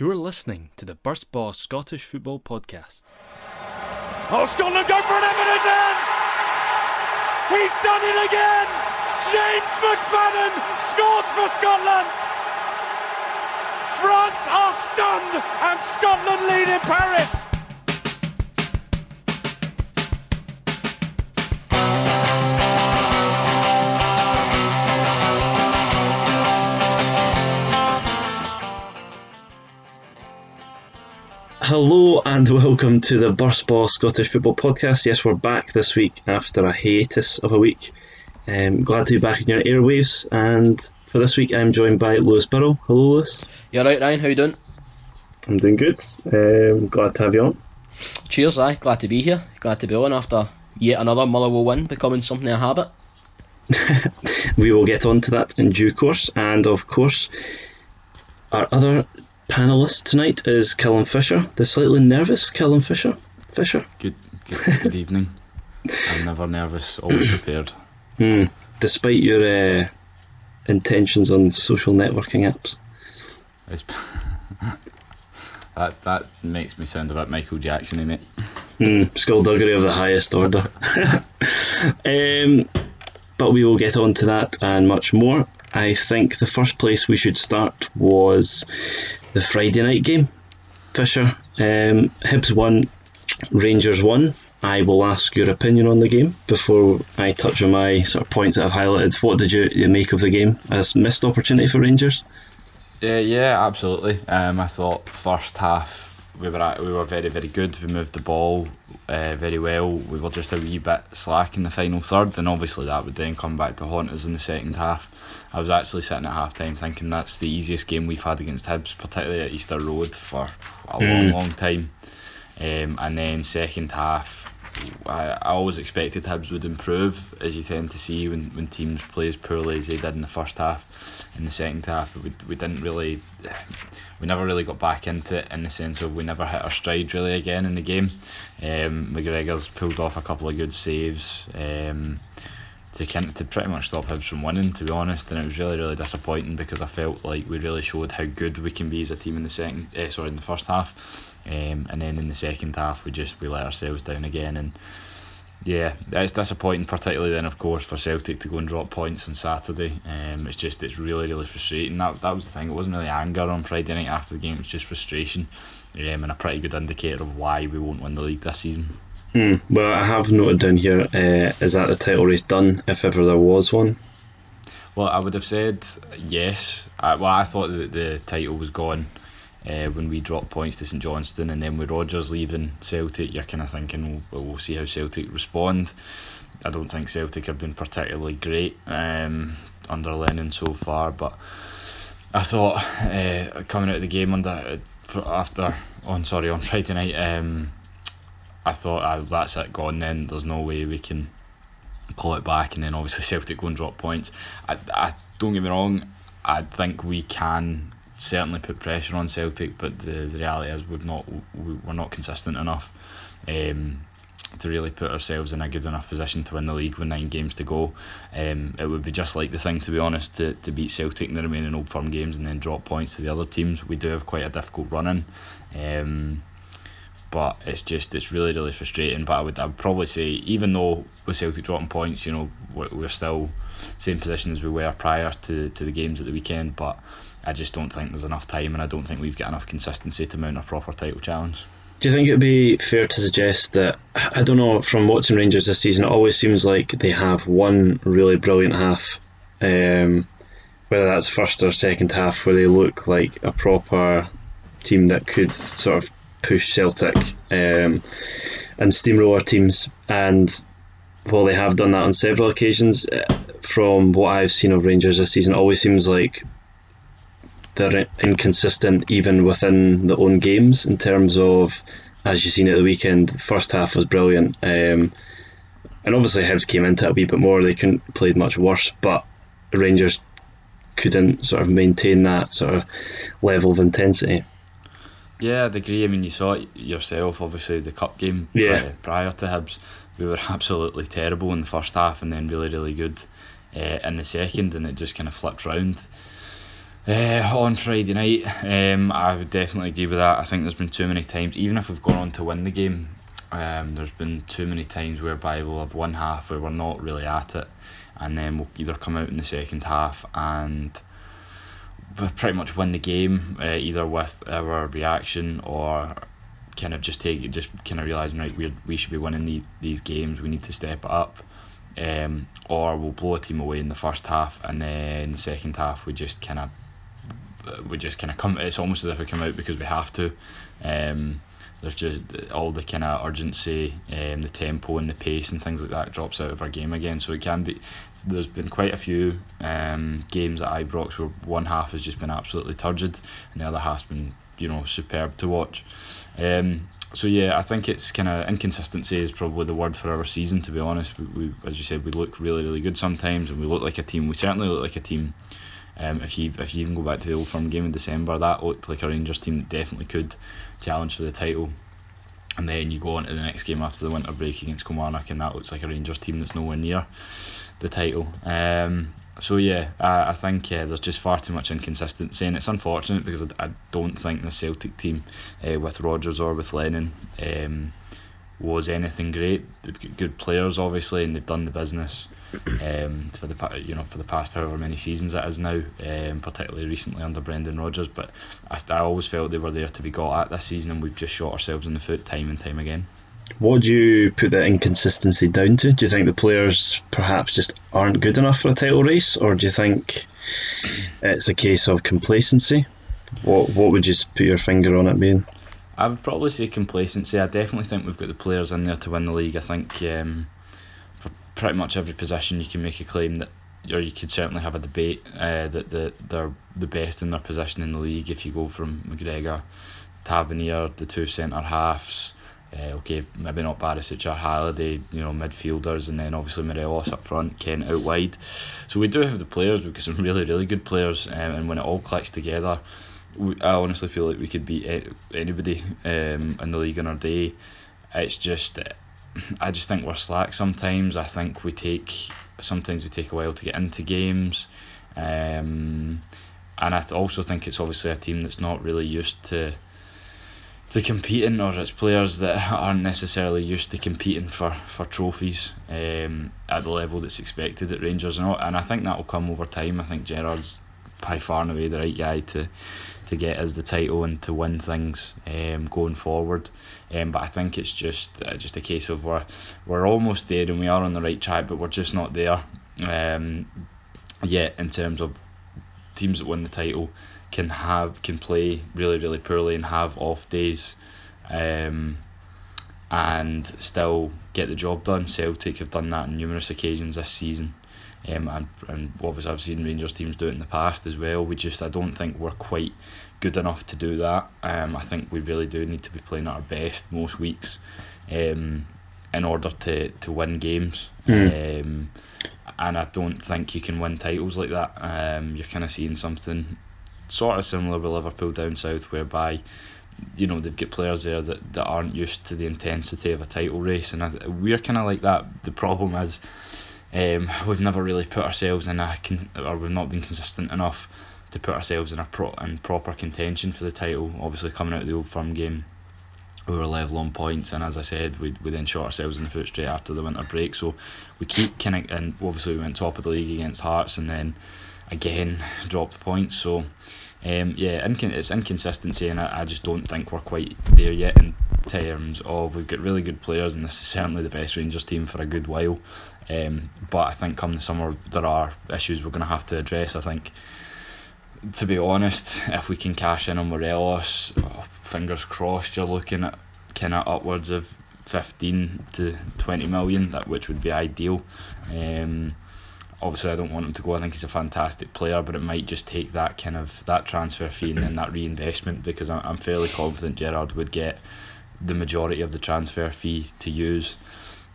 You're listening to the Burst Boss Scottish Football Podcast. Oh, Scotland go for an eminent end! He's done it again! James McFadden scores for Scotland! France are stunned and Scotland lead in Paris! Hello and welcome to the Burst Ball Scottish Football Podcast. Yes, we're back this week after a hiatus of a week. Um, glad to be back in your airwaves, and for this week I'm joined by Lewis Burrow. Hello, Lewis. You're right, Ryan? How you doing? I'm doing good. Um, glad to have you on. Cheers, aye. Glad to be here. Glad to be on after yet another Motherwell win becoming something of a habit. We will get on to that in due course, and of course, our other panelist tonight is Callum Fisher, the slightly nervous Callum Fisher. Fisher. Good, good, good evening. I'm never nervous, always prepared. Hmm. Despite your uh, intentions on social networking apps. That that makes me sound a bit Michael Jackson, mate. Hmm, skullduggery of the highest order. um, but we will get on to that and much more. I think the first place we should start was the Friday night game. Fisher, um, Hibs won, Rangers won. I will ask your opinion on the game before I touch on my sort of points that I've highlighted. What did you, make of the game? A missed opportunity for Rangers? Yeah, yeah, absolutely. Um, I thought first half we were at, we were very very good. We moved the ball uh, very well. We were just a wee bit slack in the final third, and obviously that would then come back to haunt us in the second half. I was actually sitting at half time thinking that's the easiest game we've had against Hibs, particularly at Easter Road for a long Mm. long time. Um, and then second half, I, I always expected Hibs would improve, as you tend to see when, when teams play as poorly as they did in the first half. In the second half, we, we didn't really, we never really got back into it in the sense of we never hit our stride really again in the game. Um, McGregor's pulled off a couple of good saves. Um, to kind to pretty much stop Hibs from winning, to be honest, and it was really really disappointing because I felt like we really showed how good we can be as a team in the second, eh, sorry, in the first half, um, and then in the second half we just we let ourselves down again, and yeah, it's disappointing, particularly then of course for Celtic to go and drop points on Saturday. Um, it's just it's really really frustrating. That that was the thing. It wasn't really anger on Friday night after the game. It was just frustration, um, and a pretty good indicator of why we won't win the league this season. Hmm. Well, I have noted down here uh, is that the title race done, if ever there was one? Well, I would have said yes. I, well, I thought that the title was gone uh, when we dropped points to St Johnstone, and then with Rodgers leaving Celtic, you're kind of thinking, well, we'll see how Celtic respond. I don't think Celtic have been particularly great um, under Lennon so far, but I thought uh, coming out of the game under uh, after on sorry on Friday night, um, I thought uh, that's it gone. Then there's no way we can call it back, and then obviously Celtic go and drop points. I, I don't get me wrong. I think we can certainly put pressure on Celtic, but the, the reality is we've not we, we're not consistent enough um, to really put ourselves in a good enough position to win the league with nine games to go. Um, it would be just like the thing to be honest to, to beat Celtic in the remaining Old Firm games and then drop points to the other teams. We do have quite a difficult run in. Um, but it's just it's really really frustrating. But I would I would probably say even though with Celtic dropping points, you know we're, we're still same position as we were prior to to the games at the weekend. But I just don't think there's enough time, and I don't think we've got enough consistency to mount a proper title challenge. Do you think it'd be fair to suggest that I don't know from watching Rangers this season, it always seems like they have one really brilliant half, um, whether that's first or second half, where they look like a proper team that could sort of push Celtic um, and steamroller teams. And while they have done that on several occasions, eh, from what I've seen of Rangers this season, it always seems like they're inconsistent even within the own games in terms of as you've seen at the weekend first half was brilliant um, and obviously Hibs came into it a wee bit more they couldn't played much worse but Rangers couldn't sort of maintain that sort of level of intensity Yeah, I'd agree. I mean, you saw it yourself, obviously, the cup game Yeah. prior to Hibs. We were absolutely terrible in the first half and then really, really good uh, in the second, and it just kind of flipped round. Uh, on Friday night, um, I would definitely agree with that. I think there's been too many times, even if we've gone on to win the game, um, there's been too many times whereby we'll have one half where we're not really at it, and then we'll either come out in the second half and pretty much win the game, uh, either with our reaction or kind of just take just kind of realizing right we we should be winning the, these games. We need to step up. Um, or we'll blow a team away in the first half, and then the second half we just kind of we just kind of come. It's almost as if we come out because we have to. Um, there's just all the kind of urgency, um, the tempo and the pace and things like that drops out of our game again. So it can be. There's been quite a few um, games at Ibrox where one half has just been absolutely turgid and the other half's been you know superb to watch. Um, so yeah, I think it's kind of inconsistency is probably the word for our season. To be honest, we, we, as you said, we look really really good sometimes, and we look like a team. We certainly look like a team um, if you if you even go back to the Old Firm game in December, that looked like a Rangers team that definitely could challenge for the title. And then you go on to the next game after the winter break against Kilmarnock, and that looks like a Rangers team that's nowhere near the title. Um, so yeah, I, I think uh, there's just far too much inconsistency, and it's unfortunate because I, I don't think the Celtic team uh, with Rodgers or with Lennon um, was anything great. They've got good players, obviously, and they've done the business um, for the you know for the past however many seasons it is now, um, particularly recently under Brendan Rodgers. But I, I always felt they were there to be got at this season, and we've just shot ourselves in the foot time and time again. What do you put that inconsistency down to? Do you think the players perhaps just aren't good enough for a title race, or do you think it's a case of complacency? What What would you put your finger on it being? I would probably say complacency. I definitely think we've got the players in there to win the league. I think um, for pretty much every position you can make a claim that or you could certainly have a debate uh, that the, they're the best in their position in the league if you go from McGregor, Tavernier, the two centre halves, uh, okay, maybe not Barisic or Halliday, you know, midfielders, and then obviously Morelos up front, Kent out wide. So we do have the players, we've got some really, really good players, um, and when it all clicks together, we, I honestly feel like we could beat anybody um, in the league in our day. It's just I just think we're slack sometimes. I think we take sometimes we take a while to get into games, um, and I also think it's obviously a team that's not really used to to competing, or it's players that aren't necessarily used to competing for for trophies um, at the level that's expected at Rangers, and, and I think that will come over time. I think Gerrard's by far and away the right guy to to get us the title and to win things um, going forward. Um, but I think it's just uh, just a case of we're we're almost there and we are on the right track, but we're just not there um, yet in terms of teams that win the title can have can play really really poorly and have off days. Um, and still get the job done. Celtic have done that on numerous occasions this season. Um, and, and obviously I've seen Rangers teams do it in the past as well. We just I don't think we're quite good enough to do that. Um, I think we really do need to be playing at our best most weeks, um, in order to, to win games. Mm. Um, and I don't think you can win titles like that. Um, you're kind of seeing something sort of similar with Liverpool down south, whereby you know they've got players there that, that aren't used to the intensity of a title race, and I, we're kind of like that. The problem is um, we've never really put ourselves in a con- or we've not been consistent enough to put ourselves in a pro- in proper contention for the title. Obviously, coming out of the Old Firm game, we were level on points, and as I said, we we then shot ourselves in the foot straight after the winter break. So we keep kind of, and obviously we went top of the league against Hearts, and then again dropped points. So. Um, yeah, incon- it's inconsistency, and I, I just don't think we're quite there yet in terms of we've got really good players, and this is certainly the best Rangers team for a good while. Um, but I think come the summer there are issues we're going to have to address. I think, to be honest, if we can cash in on Morelos, oh, fingers crossed, you're looking at kind of upwards of 15 to 20 million, that which would be ideal. Um, obviously, I don't want him to go. I think he's a fantastic player, but it might just take that kind of that transfer fee and then that reinvestment because I'm fairly confident Gerrard would get the majority of the transfer fee to use.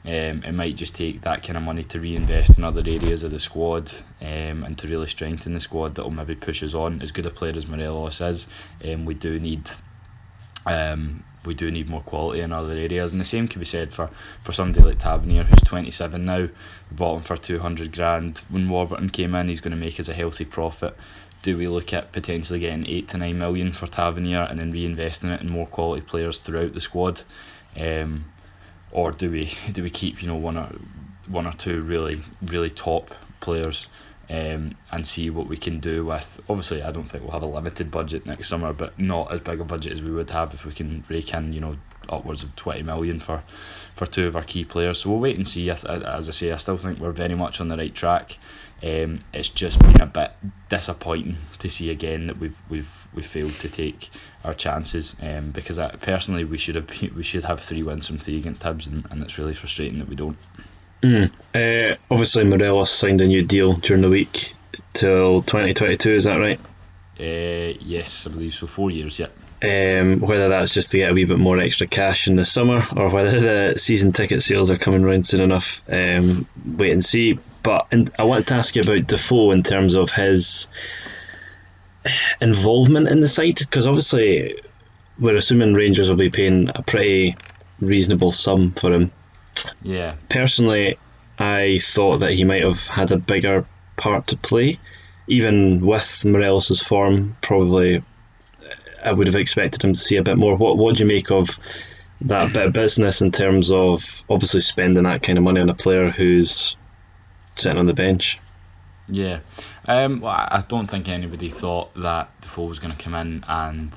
Um, it might just take that kind of money to reinvest in other areas of the squad um, and to really strengthen the squad that will maybe push us on. As good a player as Morelos is, um, we do need um, we do need more quality in other areas. And the same can be said for, for somebody like Tavernier, who's 27 now. Bought him for 200 grand. When Warburton came in, he's going to make us a healthy profit. do we look at potentially getting eight to nine million for Tavernier and then reinvesting it in more quality players throughout the squad, um, or do we do we keep you know one or one or two really really top players um, and see what we can do with. Obviously, I don't think we'll have a limited budget next summer, but not as big a budget as we would have if we can rake in, you know, upwards of 20 million for, for two of our key players. So we'll wait and see. As I say, I still think we're very much on the right track. Um, it's just been a bit disappointing to see again that we've we've we failed to take our chances. Um, because I, personally, we should have we should have three wins from three against Hibs, and, and it's really frustrating that we don't. Mm. Uh, obviously, Morelos signed a new deal during the week till 2022. Is that right? Uh, yes, I believe so. Four years, yeah. Um, whether that's just to get a wee bit more extra cash in the summer, or whether the season ticket sales are coming round soon enough, um, wait and see. But in, I wanted to ask you about Defoe in terms of his involvement in the side, because obviously we're assuming Rangers will be paying a pretty reasonable sum for him. Yeah. Personally, I thought that he might have had a bigger part to play, even with Morelos's form. Probably, I would have expected him to see a bit more. What What do you make of that bit of business in terms of obviously spending that kind of money on a player who's sitting on the bench? Yeah, um, well, I don't think anybody thought that Defoe was going to come in and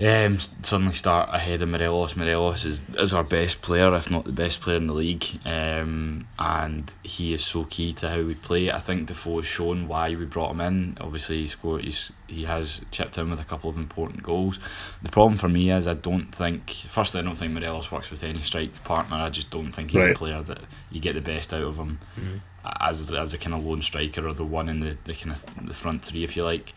um, suddenly start ahead of Morelos. Morelos is, is our best player, if not the best player in the league, um, and he is so key to how we play. I think Defoe has shown why we brought him in. Obviously, he's scored, he's, he has chipped in with a couple of important goals. The problem for me is I don't think, firstly, I don't think Morelos works with any strike partner. I just don't think he's Right. a player that you get the best out of him as as a kind of lone striker or the one in the, the kind of the front three, if you like.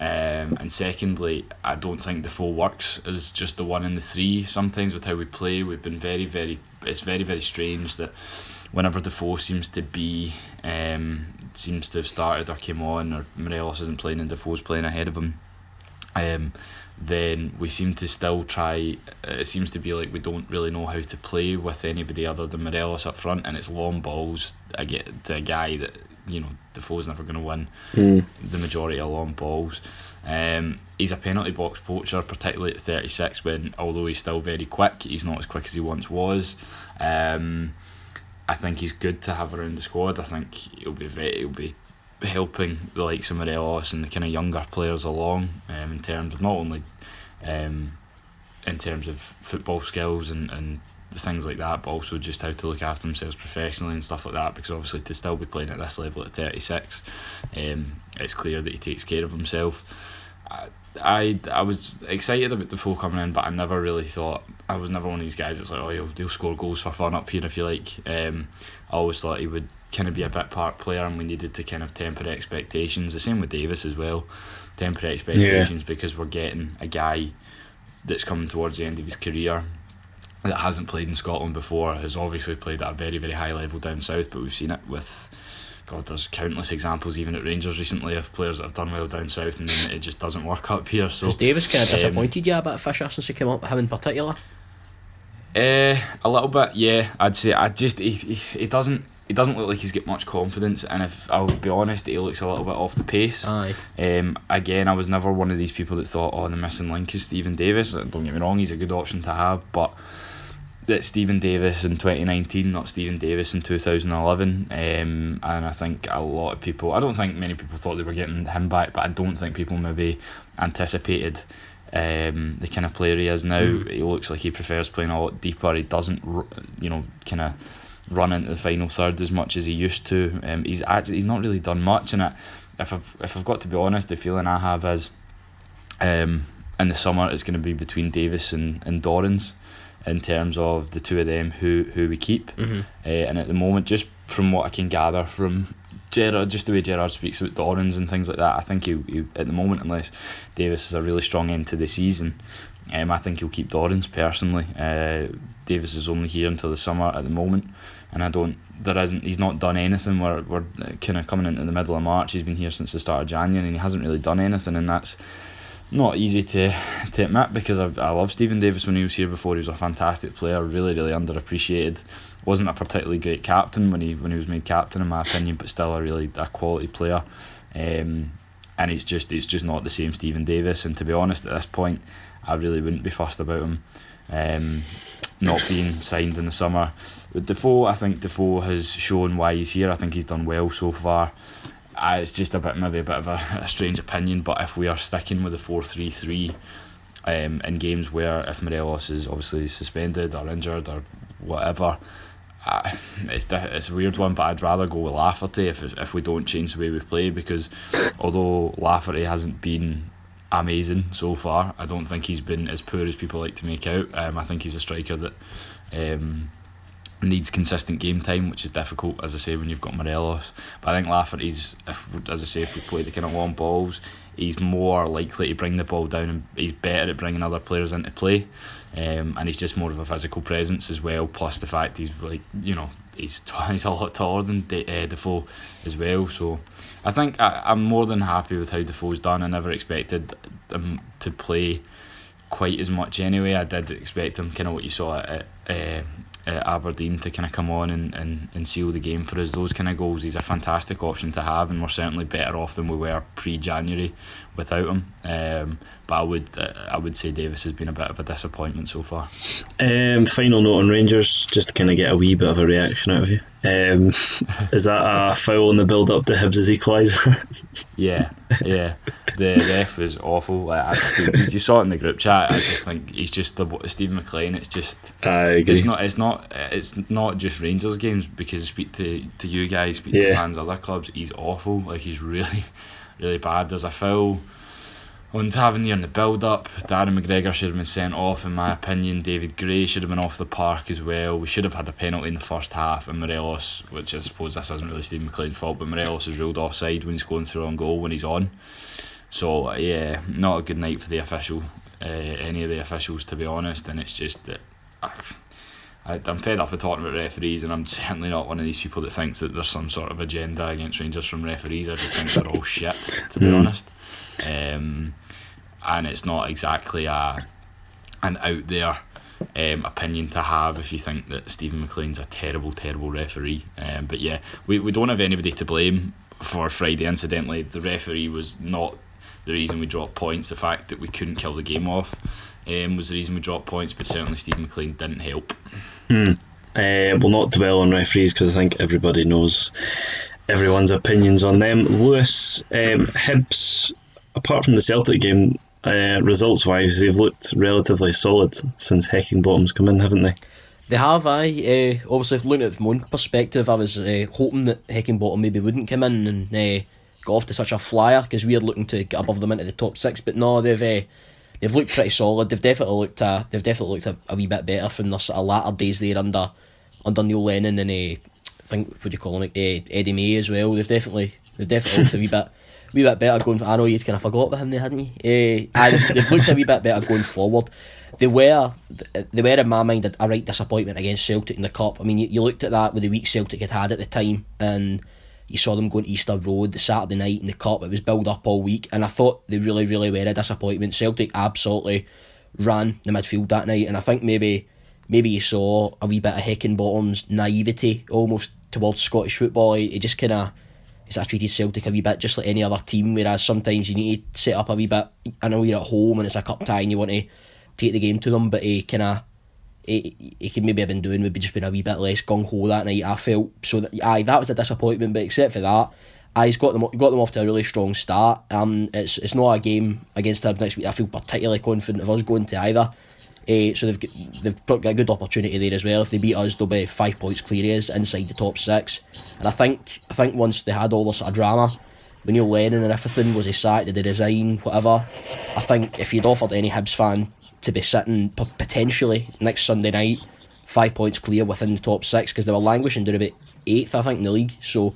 Um, and secondly, I don't think Defoe works as just the one in the three. Sometimes with how we play, we've been very, very. It's very, very strange that whenever Defoe seems to be, um, seems to have started or came on, or Morelos isn't playing and the Defoe's playing ahead of him, um, then we seem to still try. It seems to be like we don't really know how to play with anybody other than Morelos up front, and it's long balls. I get the guy that you know Defoe's never going to win Mm. the majority of long balls. Um, he's a penalty box poacher, particularly at 36. When although he's still very quick, he's not as quick as he once was. Um, I think he's good to have around the squad. I think he'll be very, he'll be helping the likes of Morelos and the kind of younger players along um, in terms of not only um, in terms of football skills and, and things like that, but also just how to look after themselves professionally and stuff like that. Because obviously, to still be playing at this level at 36, um, it's clear that he takes care of himself. I, I I was excited about Defoe coming in, but I never really thought I was never one of these guys that's like, oh, he'll, he'll score goals for fun up here if you like. Um, I always thought he would kind of be a bit part player, and we needed to kind of temper expectations. The same with Davis as well, temper expectations because we're getting a guy that's coming towards the end of his career that hasn't played in Scotland before, has obviously played at a very, very high level down south, but we've seen it with, God, there's countless examples even at Rangers recently of players that have done well down south and then it just doesn't work up here. So Has Davis kind of um, disappointed you about Fisher, since he came up, with him in particular? Uh, a little bit, yeah. I'd say I just he, he, he doesn't he doesn't look like he's got much confidence, and if I'll be honest, he looks a little bit off the pace. Aye. Um, again, I was never one of these people that thought, oh, the missing link is Steven Davis. Don't get me wrong, he's a good option to have, but that Steven Davis in 2019, not Steven Davis in 2011. Um, and I think a lot of people, I don't think many people thought they were getting him back, but I don't think people maybe anticipated um, the kind of player he is now. He looks like he prefers playing a lot deeper. He doesn't, you know, kind of run into the final third as much as he used to. Um, he's actually he's not really done much, and it, if I've if I've got to be honest, the feeling I have is, um, in the summer it's going to be between Davis and and Dorrans, in terms of the two of them who who we keep. Mhm. Uh, and at the moment, just from what I can gather from Gerrard, just the way Gerrard speaks about Dorrans and things like that, I think he, he at the moment, unless Davis has a really strong end to the season, um, I think he'll keep Dorrans personally. Uh, Davis is only here until the summer at the moment, and I don't. There isn't. He's not done anything. We're we're kind of coming into the middle of March. He's been here since the start of January, and he hasn't really done anything, and that's not easy to to admit because I've, I love Steven Davis when he was here before. He was a fantastic player, really really underappreciated. wasn't a particularly great captain when he when he was made captain in my opinion, but still a really a quality player. Um, and he's just it's just not the same Steven Davis. And to be honest, at this point, I really wouldn't be fussed about him um, not being signed in the summer. With Defoe, I think Defoe has shown why he's here. I think he's done well so far. Uh, it's just a bit maybe a bit of a, a strange opinion, but if we are sticking with the four three three um, in games where if Morelos is obviously suspended or injured or whatever, uh, it's it's a weird one, but I'd rather go with Lafferty if if we don't change the way we play because although Lafferty hasn't been amazing so far, I don't think he's been as poor as people like to make out. Um, I think he's a striker that um, needs consistent game time, which is difficult, as I say, when you've got Morelos. But I think Lafferty's, if, as I say, if we play the kind of long balls, he's more likely to bring the ball down and he's better at bringing other players into play. Um, and he's just more of a physical presence as well. Plus the fact he's like, you know, he's he's a lot taller than De- uh, Defoe as well. So I think I, I'm more than happy with how Defoe's done. I never expected him to play quite as much anyway. I did expect him, kind of what you saw at, at uh, uh, Aberdeen to kind of come on and, and, and seal the game for us. Those kind of goals, he's a fantastic option to have, and we're certainly better off than we were pre-January without him. Um, but I would uh, I would say Davis has been a bit of a disappointment so far. Um, final note on Rangers, just to kind of get a wee bit of a reaction out of you. Um, is that a foul in the build up to Hibs' equaliser? yeah, yeah. The ref was awful. Like, I, you saw it in the group chat. I just think he's just the Steven McLean. It's just I agree. It's not. It's not. It's not just Rangers games because speak to to you guys, speak yeah. to fans of other clubs. He's awful. Like he's really, really bad. There's a foul on Tavernier in the build up. Darren McGregor should have been sent off, in my opinion. David Gray should have been off the park as well. We should have had a penalty in the first half, and Morelos, which I suppose this isn't really Steven McLean's fault, but Morelos is ruled offside when he's going through on goal when he's on. So, yeah, not a good night for the official, uh, any of the officials, to be honest, and it's just that. Uh, I, I'm fed up with talking about referees, and I'm certainly not one of these people that thinks that there's some sort of agenda against Rangers from referees. I just think they're all shit, to be mm. honest. Um, and it's not exactly a an out there um, opinion to have if you think that Steven McLean's a terrible, terrible referee. Um, but yeah, we, we don't have anybody to blame for Friday. Incidentally, the referee was not the reason we dropped points. The fact that we couldn't kill the game off um, was the reason we dropped points. But certainly Stephen McLean didn't help. Hmm. Uh, we'll not dwell on referees because I think everybody knows everyone's opinions on them. Lewis, um, Hibs, apart from the Celtic game, uh, results wise, they've looked relatively solid since Heckingbottom's come in, haven't they? They have, I. Uh, obviously, looking at it from perspective, I was uh, hoping that Heckingbottom maybe wouldn't come in and uh, get off to such a flyer because we are looking to get above them into the top six. But no, they've they've looked pretty solid. They've definitely looked they've definitely looked a, a wee bit better from their sort of latter days there under under Neil Lennon and I think what do you call him Eddie May as well. They've definitely they've definitely looked a wee bit wee bit better going. I know you'd kind of forgot about him there, hadn't you? Uh, they've looked a wee bit better going forward. They were, they were in my mind a, a right disappointment against Celtic in the cup. I mean, you, you looked at that with the week Celtic had had at the time, and you saw them going Easter Road the Saturday night in the cup. It was built up all week, and I thought they really, really were a disappointment. Celtic absolutely ran the midfield that night, and I think maybe maybe you saw a wee bit of Heckingbottom's naivety almost towards Scottish football. It just kind of he's I treated Celtic a wee bit just like any other team. Whereas sometimes you need to set up a wee bit. I know you're at home and it's a cup tie and you want to take the game to them, but he kind of he, he could maybe have been doing maybe just been a wee bit less gung ho that night. I felt so that aye that was a disappointment, but except for that. Aye, he's got them got them off to a really strong start. Um, it's it's not a game against him next week. I feel particularly confident of us going to either. Uh, so they've they've got a good opportunity there as well. If they beat us, they'll be five points clear us inside the top six. And I think I think once they had all this sort of drama, when you're Lennon and everything was he sacked, did he resign, whatever. I think if you'd offered any Hibs fan to be sitting potentially next Sunday night, five points clear within the top six because they were languishing down about eighth, I think, in the league. So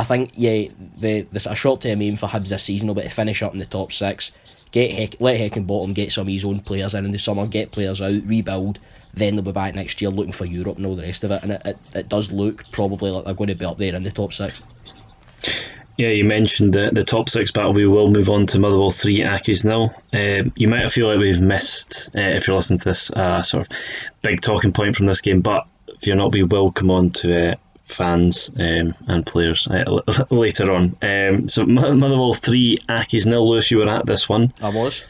I think yeah, the the a short term aim for Hibs this season will be to finish up in the top six get Heck, let Heckingbottom get some of his own players in in the summer, get players out, rebuild. Then they'll be back next year looking for Europe and all the rest of it. And it, it, it does look probably like they're going to be up there in the top six. Yeah, you mentioned the, the top six battle. We will move on to Motherwell 3 Accies now. Um, you might feel like we've missed, uh, if you're listening to this, uh, sort of big talking point from this game, but if you're not, we will come on to uh, fans um, and players uh, later on. Um, so Motherwell three, Accies nil. Lewis, you were at this one. I was.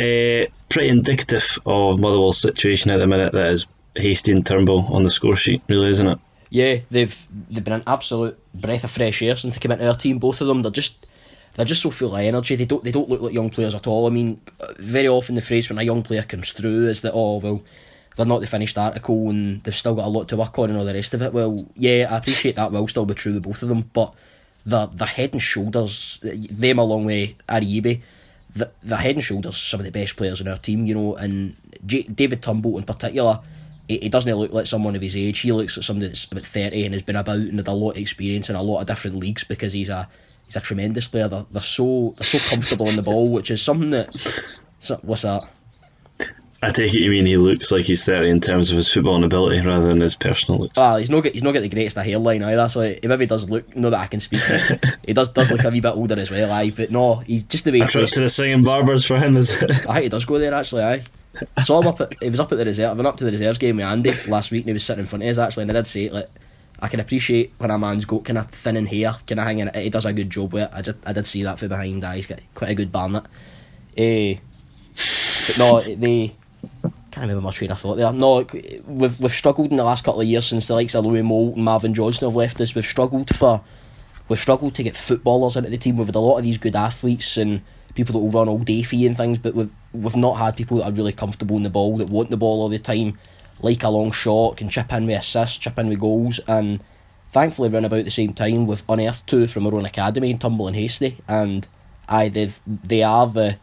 Uh, pretty indicative of Motherwell's situation at the minute. That is Hastie and Turnbull on the score sheet, really, isn't it? Yeah, they've they've been an absolute breath of fresh air since they came into our team. Both of them, they're just they're just so full of energy. They don't they don't look like young players at all. I mean, very often the phrase when a young player comes through is that oh well they're not the finished article and they've still got a lot to work on and all the rest of it. Well, yeah, I appreciate that will still be true with both of them, but the the head and shoulders them along with Ariebe, the the head and shoulders some of the best players in our team, you know, and J- David Turnbull in particular he, he doesn't look like someone of his age. He looks like somebody that's about 30 and has been about and had a lot of experience in a lot of different leagues because he's a he's a tremendous player. They're, they're so they're so comfortable on the ball, which is something that so, what's that? I take it you mean he looks like he's 30 in terms of his footballing ability rather than his personal looks. Ah, he's not got, he's not got the greatest of hairline either, so if ever he does look, know that I can speak to he does does look a wee bit older as well, aye, but no, he's just the way I he trust to the singing barbers for him, is it? I think he does go there actually, aye. I saw him up at, he was up at the reserve, I went up to the reserves game with Andy last week and he was sitting in front of us actually, and I did say, like, I can appreciate when a man's got kind of thin in hair, kind of hanging, he does a good job with it, I, just, I did see that from behind, aye, he's got quite a good barnet. Eh, but no, they can't remember my train of thought there. No, we've we've struggled in the last couple of years since the likes of Louis Moult and Marvin Johnson have left us. We've struggled for we've struggled to get footballers into the team. We've had a lot of these good athletes and people that will run all day for you and things, but we've we've not had people that are really comfortable in the ball, that want the ball all the time, like a long shot, can chip in with assists, chip in with goals, and thankfully around about the same time we've unearthed two from our own academy in Turnbull and Hastie, and I they've they are the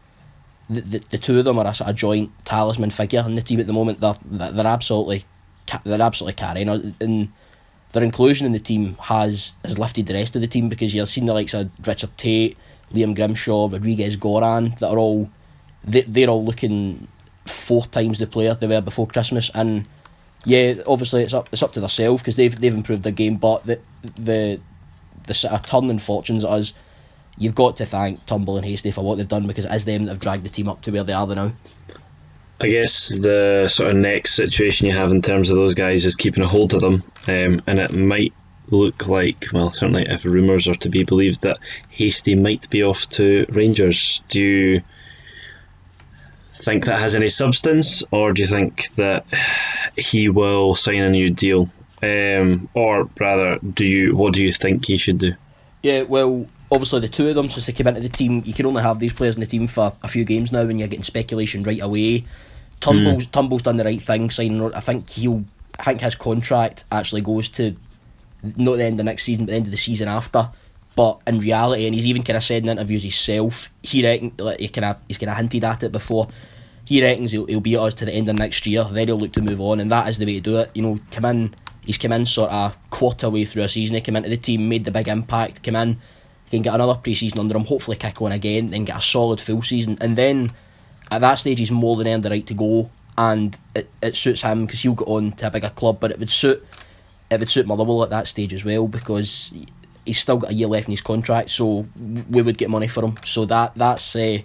the, the, the two of them are a sort of joint talisman figure in the team at the moment. They're they're absolutely they're absolutely carrying, and their inclusion in the team has has lifted the rest of the team because you've seen the likes of Richard Tait, Liam Grimshaw, Rodriguez Goran that are all they they're all looking four times the player they were before Christmas, and yeah, obviously it's up it's up to themselves because they've they've improved their game, but the the the sort of turn fortunes as you've got to thank Turnbull and Hastie for what they've done because it is them that have dragged the team up to where they are now. I guess the sort of next situation you have in terms of those guys is keeping a hold of them, um, and it might look like, well, certainly if rumours are to be believed, that Hastie might be off to Rangers. Do you think that has any substance, or do you think that he will sign a new deal? Um, or rather, do you what do you think he should do? Yeah, well, obviously the two of them since they came into the team, you can only have these players in the team for a few games now, and you're getting speculation right away. Turnbull's mm. Turnbull's done the right thing, signing. I think he'll. I think his contract actually goes to not the end of next season, but the end of the season after. But in reality, and he's even kind of said in interviews himself, he reckon like he kind of he's kind of hinted at it before. He reckons he'll, he'll be at us to the end of next year. Then he'll look to move on, and that is the way to do it. You know, come in. He's come in sort of quarter way through a season. He came into the team, made the big impact. Come in, can get another pre-season under him, hopefully kick on again, then get a solid full season, and then at that stage he's more than earned the right to go, and it, it suits him because he'll get on to a bigger club, but it would suit it would suit Motherwell at that stage as well because he's still got a year left in his contract, so we would get money for him. So that that's uh,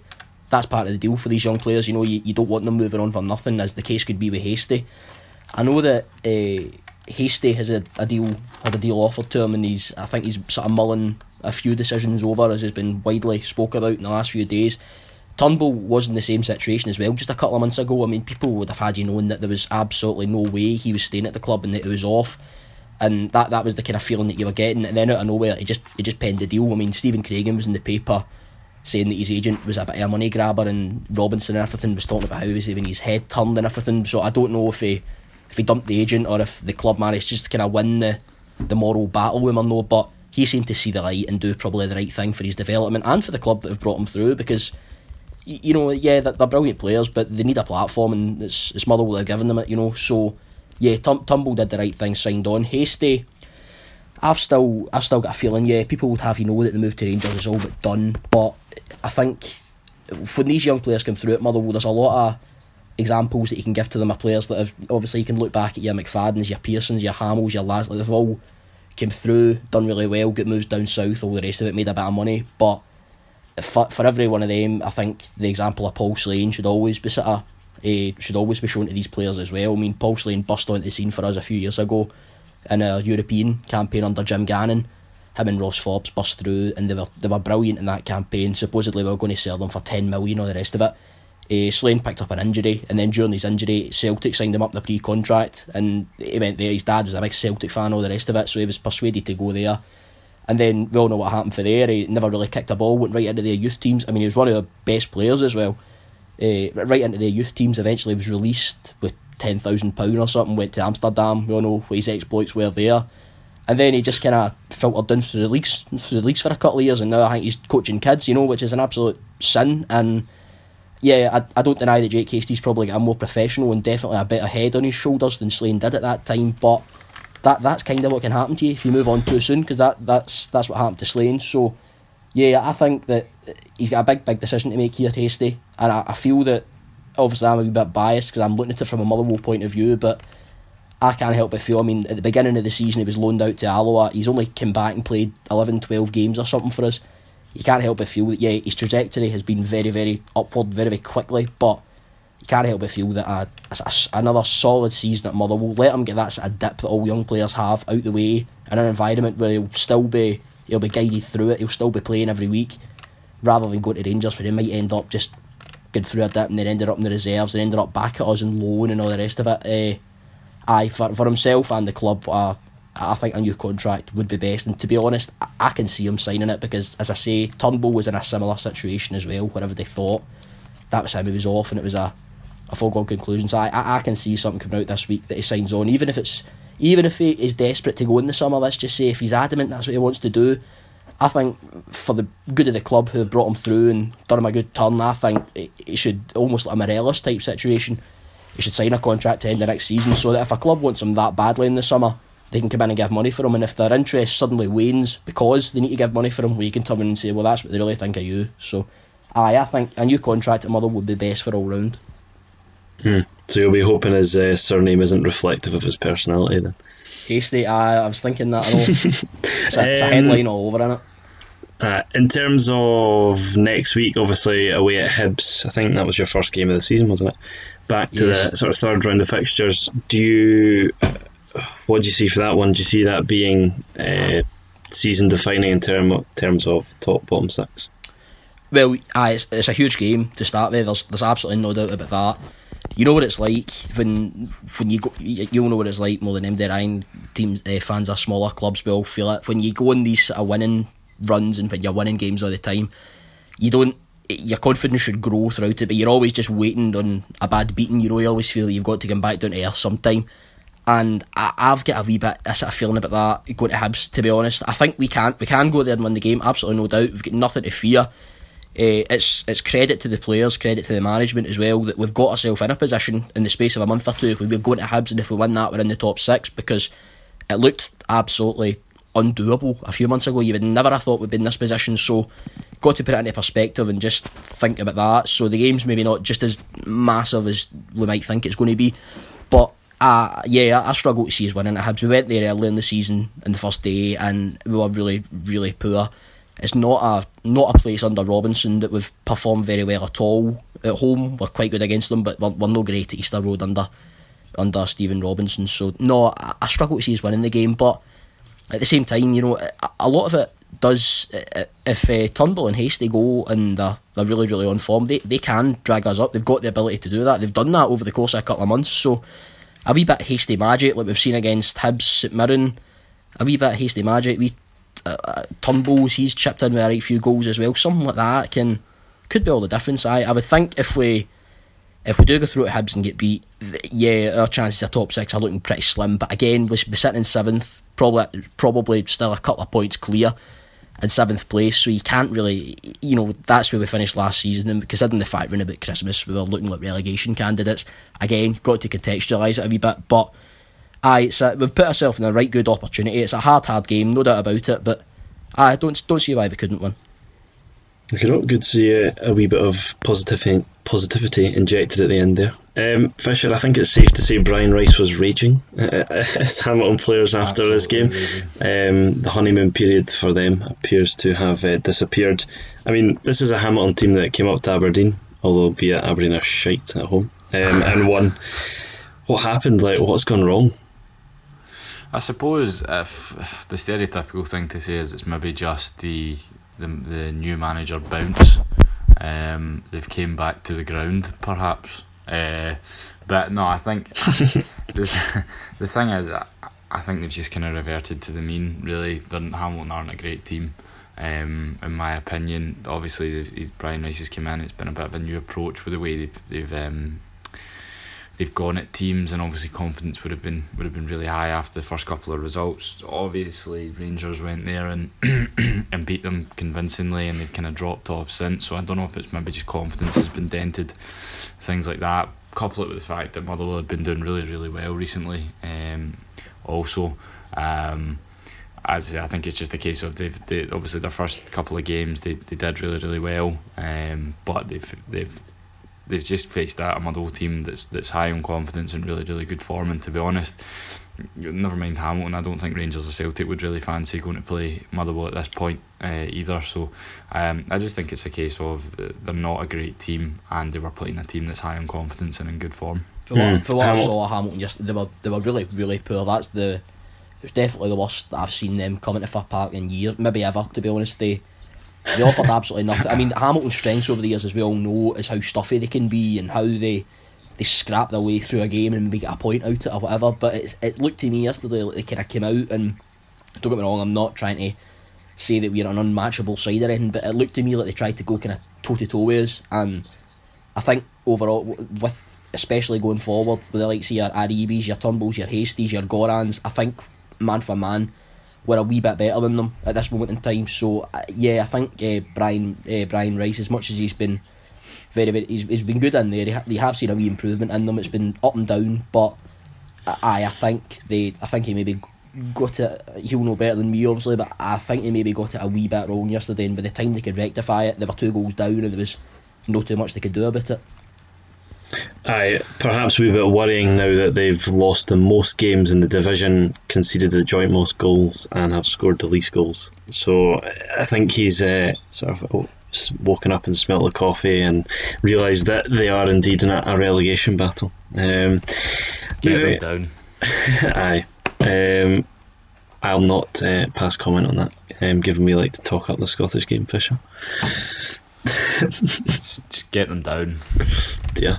that's part of the deal for these young players. You know, you, you don't want them moving on for nothing, as the case could be with Hastie. I know that uh, Hastie has a, a deal had a deal offered to him, and he's I think he's sort of mulling a few decisions over, as has been widely spoke about in the last few days. Turnbull was in the same situation as well just a couple of months ago. I mean, people would have had you known that there was absolutely no way he was staying at the club and that it was off. And that, that was the kind of feeling that you were getting. And then out of nowhere, he just he just penned the deal. I mean, Stephen Craigan was in the paper saying that his agent was a bit of a money grabber, and Robinson and everything was talking about how he was having his head turned and everything. So I don't know if he if he dumped the agent or if the club managed just to kind of win the the moral battle with him or no. But he seemed to see the light and do probably the right thing for his development and for the club that have brought him through because you know yeah they're, they're brilliant players but they need a platform and it's, it's Motherwell have given them it you know? So yeah Tum- Turnbull did the right thing signed on. Hastie I've still I've still got a feeling yeah people would have you know that the move to Rangers is all but done but I think when these young players come through at Motherwell there's a lot of examples that you can give to them of players that have obviously you can look back at your McFaddens your Pearsons your Hamills your lads like they've all came through, done really well, got moves down south, all the rest of it, made a bit of money. But for, for every one of them, I think the example of Paul Slane should always be sort of, uh, should always be shown to these players as well. I mean, Paul Slane burst onto the scene for us a few years ago in a European campaign under Jim Gannon. Him and Ross Forbes burst through, and they were they were brilliant in that campaign. Supposedly, we were going to sell them for ten million or the rest of it. Uh, Slane picked up an injury, and then during his injury, Celtic signed him up the pre-contract, and he went there. His dad was a big Celtic fan, all the rest of it, so he was persuaded to go there. And then we all know what happened for there. He never really kicked a ball, went right into their youth teams. I mean, he was one of the best players as well. Uh, right into their youth teams. Eventually, was released with ten thousand pound or something. Went to Amsterdam. We all know what his exploits were there. And then he just kind of filtered down through the leagues, through the leagues for a couple of years, and now I think he's coaching kids. You know, which is an absolute sin. And yeah, I, I don't deny that Jake Hastie's probably got a more professional and definitely a better head on his shoulders than Slane did at that time. But that that's kind of what can happen to you if you move on too soon, because that that's that's what happened to Slane. So yeah, I think that he's got a big big decision to make here, Hasty, and I, I feel that obviously I'm a bit biased because I'm looking at it from a Motherwell point of view, but I can't help but feel. I mean, at the beginning of the season, he was loaned out to Alloa. He's only come back and played 11, 12 games or something for us. You can't help but feel that yeah, his trajectory has been very, very upward, very, very quickly. But you can't help but feel that a, a, another solid season at Motherwell, let him get that sort of dip that all young players have out the way in an environment where he'll still be he'll be guided through it. He'll still be playing every week, rather than go to Rangers where he might end up just going through a dip and then ended up in the reserves and ended up back at us in loan and all the rest of it. Uh, aye, for, for himself and the club, uh, I think a new contract would be best. And to be honest, I, can see him signing it because, as I say, Turnbull was in a similar situation as well, wherever they thought that was him, he was off and it was a, a foregone conclusion. So I, I, I can see something coming out this week that he signs on, even if it's even if he is desperate to go in the summer, let's just say if he's adamant that's what he wants to do, I think for the good of the club who have brought him through and done him a good turn, I think it should almost like a Morelos type situation he should sign a contract to end the next season so that if a club wants him that badly in the summer, they can come in and give money for him. And if their interest suddenly wanes because they need to give money for him, we can come in and say, well, that's what they really think of you. So, aye, I think a new contract at Mother would be best for all round. Hmm. So you'll be hoping his uh, surname isn't reflective of his personality then? Hasty, aye, I was thinking that. I it's, a, it's a headline all over in it. Uh, in terms of next week, obviously away at Hibs, I think that was your first game of the season, wasn't it? back to yes. the sort of third round of fixtures. Do you what do you see for that one? Do you see that being uh, season defining in term terms of top bottom six? Well, aye, it's, it's a huge game to start with. There's there's absolutely no doubt about that. You know what it's like when when you go. You'll know what it's like more than MD Ryan teams uh, fans are smaller clubs will feel it when you go on these sort of winning runs and when you're winning games all the time. You don't your confidence should grow throughout it, but you're always just waiting on a bad beating. You know, you always feel you've got to come back down to earth sometime. And I, have got a wee bit a sort of feeling about that going to Hibs. To be honest, I think we can we can go there and win the game. Absolutely no doubt. We've got nothing to fear. Uh, it's it's credit to the players, credit to the management as well that we've got ourselves in a position in the space of a month or two. We're going to Hibs, and if we win that, we're in the top six because it looked absolutely undoable a few months ago. You would never have thought we'd be in this position. So got to put it into perspective and just think about that. So the game's maybe not just as massive as we might think it's going to be, but uh, yeah, I struggle to see us winning at Hibs. We went there early in the season in the first day, and we were really, really poor. It's not a not a place under Robinson that we've performed very well at all. At home, we're quite good against them, but we're, we're no great at Easter Road under under Stephen Robinson. So no, I, I struggle to see us winning the game, but at the same time, you know, a lot of it does if uh, Turnbull and Hastie go and they're, they're really really on form, they they can drag us up. They've got the ability to do that. They've done that over the course of a couple of months. So a wee bit Hastie magic like we've seen against Hibs, St Mirren. A wee bit Hastie magic. We uh, uh, Turnbull's he's chipped in with a right few goals as well. Something like that can could be all the difference. I I would think if we if we do go through at Hibs and get beat, yeah, our chances of top six are looking pretty slim. But again, we're sitting in seventh, probably probably still a couple of points clear in seventh place. So you can't really, you know, that's where we finished last season. And considering the fact round about Christmas, we were looking like relegation candidates. Again, got to contextualise it a wee bit. But aye, it's a, we've put ourselves in a right good opportunity. It's a hard, hard game, no doubt about it. But I don't don't see why we couldn't win. Okay, good see a, a wee bit of positivity, positivity injected at the end there. Um, Fisher, I think it's safe to say Brian Rice was raging as Hamilton players after Absolutely this game. Um, the honeymoon period for them appears to have uh, disappeared. I mean, this is a Hamilton team that came up to Aberdeen, although be at Aberdeen are shite at home, um, and won. What happened? Like, what's gone wrong? I suppose if the stereotypical thing to say is it's maybe just the the, the new manager bounce. Um, they've came back to the ground, perhaps. Uh, but no, I think the, the thing is, I, think they've just kind of reverted to the mean. Really, They're, Hamilton aren't a great team. Um, in my opinion, obviously Brian Rice has come in. It's been a bit of a new approach with the way they've they've um, they've gone at teams, and obviously confidence would have been would have been really high after the first couple of results. Obviously, Rangers went there and and beat them convincingly, and they've kind of dropped off since. So I don't know if it's maybe just confidence has been dented, things like that. Couple it with the fact that Motherwell have been doing really really well recently. Um, also. Um, as I think it's just a case of they've they, obviously their first couple of games they, they did really really well, um, but they've they've they've just faced that a Motherwell team that's that's high on confidence and really really good form. And to be honest, never mind Hamilton, I don't think Rangers or Celtic would really fancy going to play Motherwell at this point uh, either. So um, I just think it's a case of they're not a great team and they were playing a team that's high on confidence and in good form. For what, Hmm. for what I saw of Hamilton yesterday, they were they were really really poor. That's the it was definitely the worst that I've seen them coming to Fir Park in years, maybe ever. To be honest, they they offered absolutely nothing. I mean, Hamilton's strengths over the years, as we all know, is how stuffy they can be and how they they scrap their way through a game and maybe get a point out of it or whatever. But it's, it looked to me yesterday like they kind of came out and don't get me wrong, I'm not trying to say that we're an unmatchable side or anything, but it looked to me like they tried to go kind of toe to toe with us and. I think overall, with especially going forward with the likes of your Ariyibis, your Turnbulls, your Hasties, your Gorans, I think man for man, we're a wee bit better than them at this moment in time. So uh, yeah, I think uh, Brian uh, Brian Rice, as much as he's been very very, he's, he's been good in there. They have seen a wee improvement in them. It's been up and down, but I I think they I think he maybe got it. He'll know better than me, obviously, but I think he maybe got it a wee bit wrong yesterday. And by the time they could rectify it, they were two goals down, and there was no too much they could do about it. Aye, perhaps a wee bit worrying now that they've lost the most games in the division, conceded the joint most goals, and have scored the least goals. So I think he's uh, sort of oh, woken up and smelt the coffee and realised that they are indeed in a, a relegation battle. Um, Get them down. Aye. Um, I'll not uh, pass comment on that, um, given we like to talk up the Scottish game, Fisher. Just, just get them down. Yeah.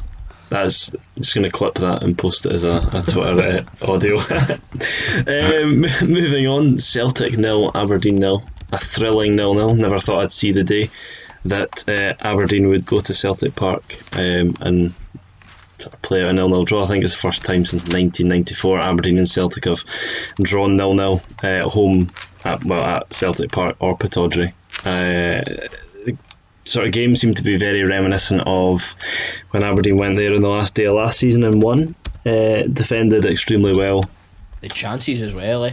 That's just going to clip that and post it as a, a Twitter uh, audio. um, moving on, Celtic nil, Aberdeen nil. A thrilling nil nil. Never thought I'd see the day that uh, Aberdeen would go to Celtic Park um, and play a nil nil draw. I think it's the first time since 1994 Aberdeen and Celtic have drawn nil nil uh, at home at well at Celtic Park or Pittodrie. Uh, sort of game seemed to be very reminiscent of when Aberdeen went there on the last day of last season and won. Uh, defended extremely well. The chances as well, eh?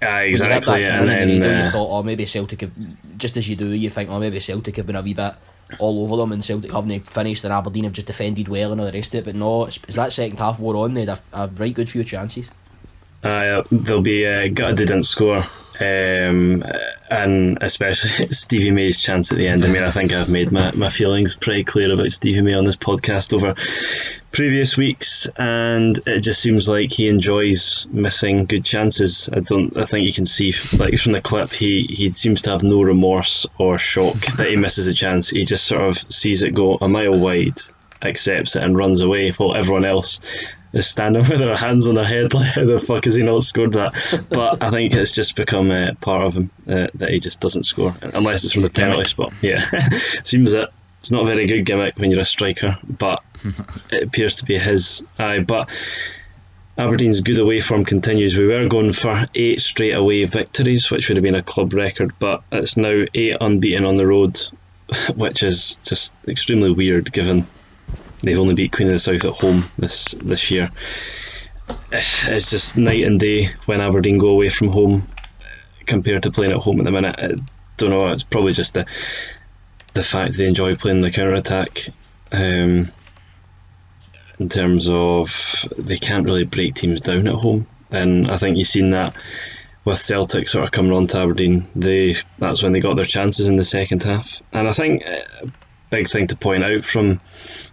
Uh, you exactly, and then radar, you uh, thought, oh, maybe Celtic have, just as you do, you think, oh, maybe Celtic have been a wee bit all over them and Celtic haven't finished and Aberdeen have just defended well and all the rest of it. But no, it's, that second half wore on, they had a, a right good few chances. uh, they'll be uh, gutted they didn't score. Um, and especially Stevie May's chance at the end. I mean, I think I've made my, my feelings pretty clear about Stevie May on this podcast over previous weeks, and it just seems like he enjoys missing good chances. I don't. I think you can see, like from the clip, he he seems to have no remorse or shock that he misses a chance. He just sort of sees it go a mile wide, accepts it, and runs away, while everyone else is standing with their hands on their head like how the fuck has he not scored that? But I think it's just become uh, part of him uh, that he just doesn't score unless it's from the penalty spot. Yeah. Seems that it's not a very good gimmick when you're a striker but it appears to be his eye. But Aberdeen's good away form continues. We were going for eight straight away victories, which would have been a club record, but it's now eight unbeaten on the road, which is just extremely weird given they've only beat Queen of the South at home this this year. It's just night and day when Aberdeen go away from home compared to playing at home at the minute. I don't know. It's probably just the the fact they enjoy playing the counter attack. Um, in terms of they can't really break teams down at home, and I think you've seen that with Celtic sort of coming on to Aberdeen. They that's when they got their chances in the second half, and I think a big thing to point out from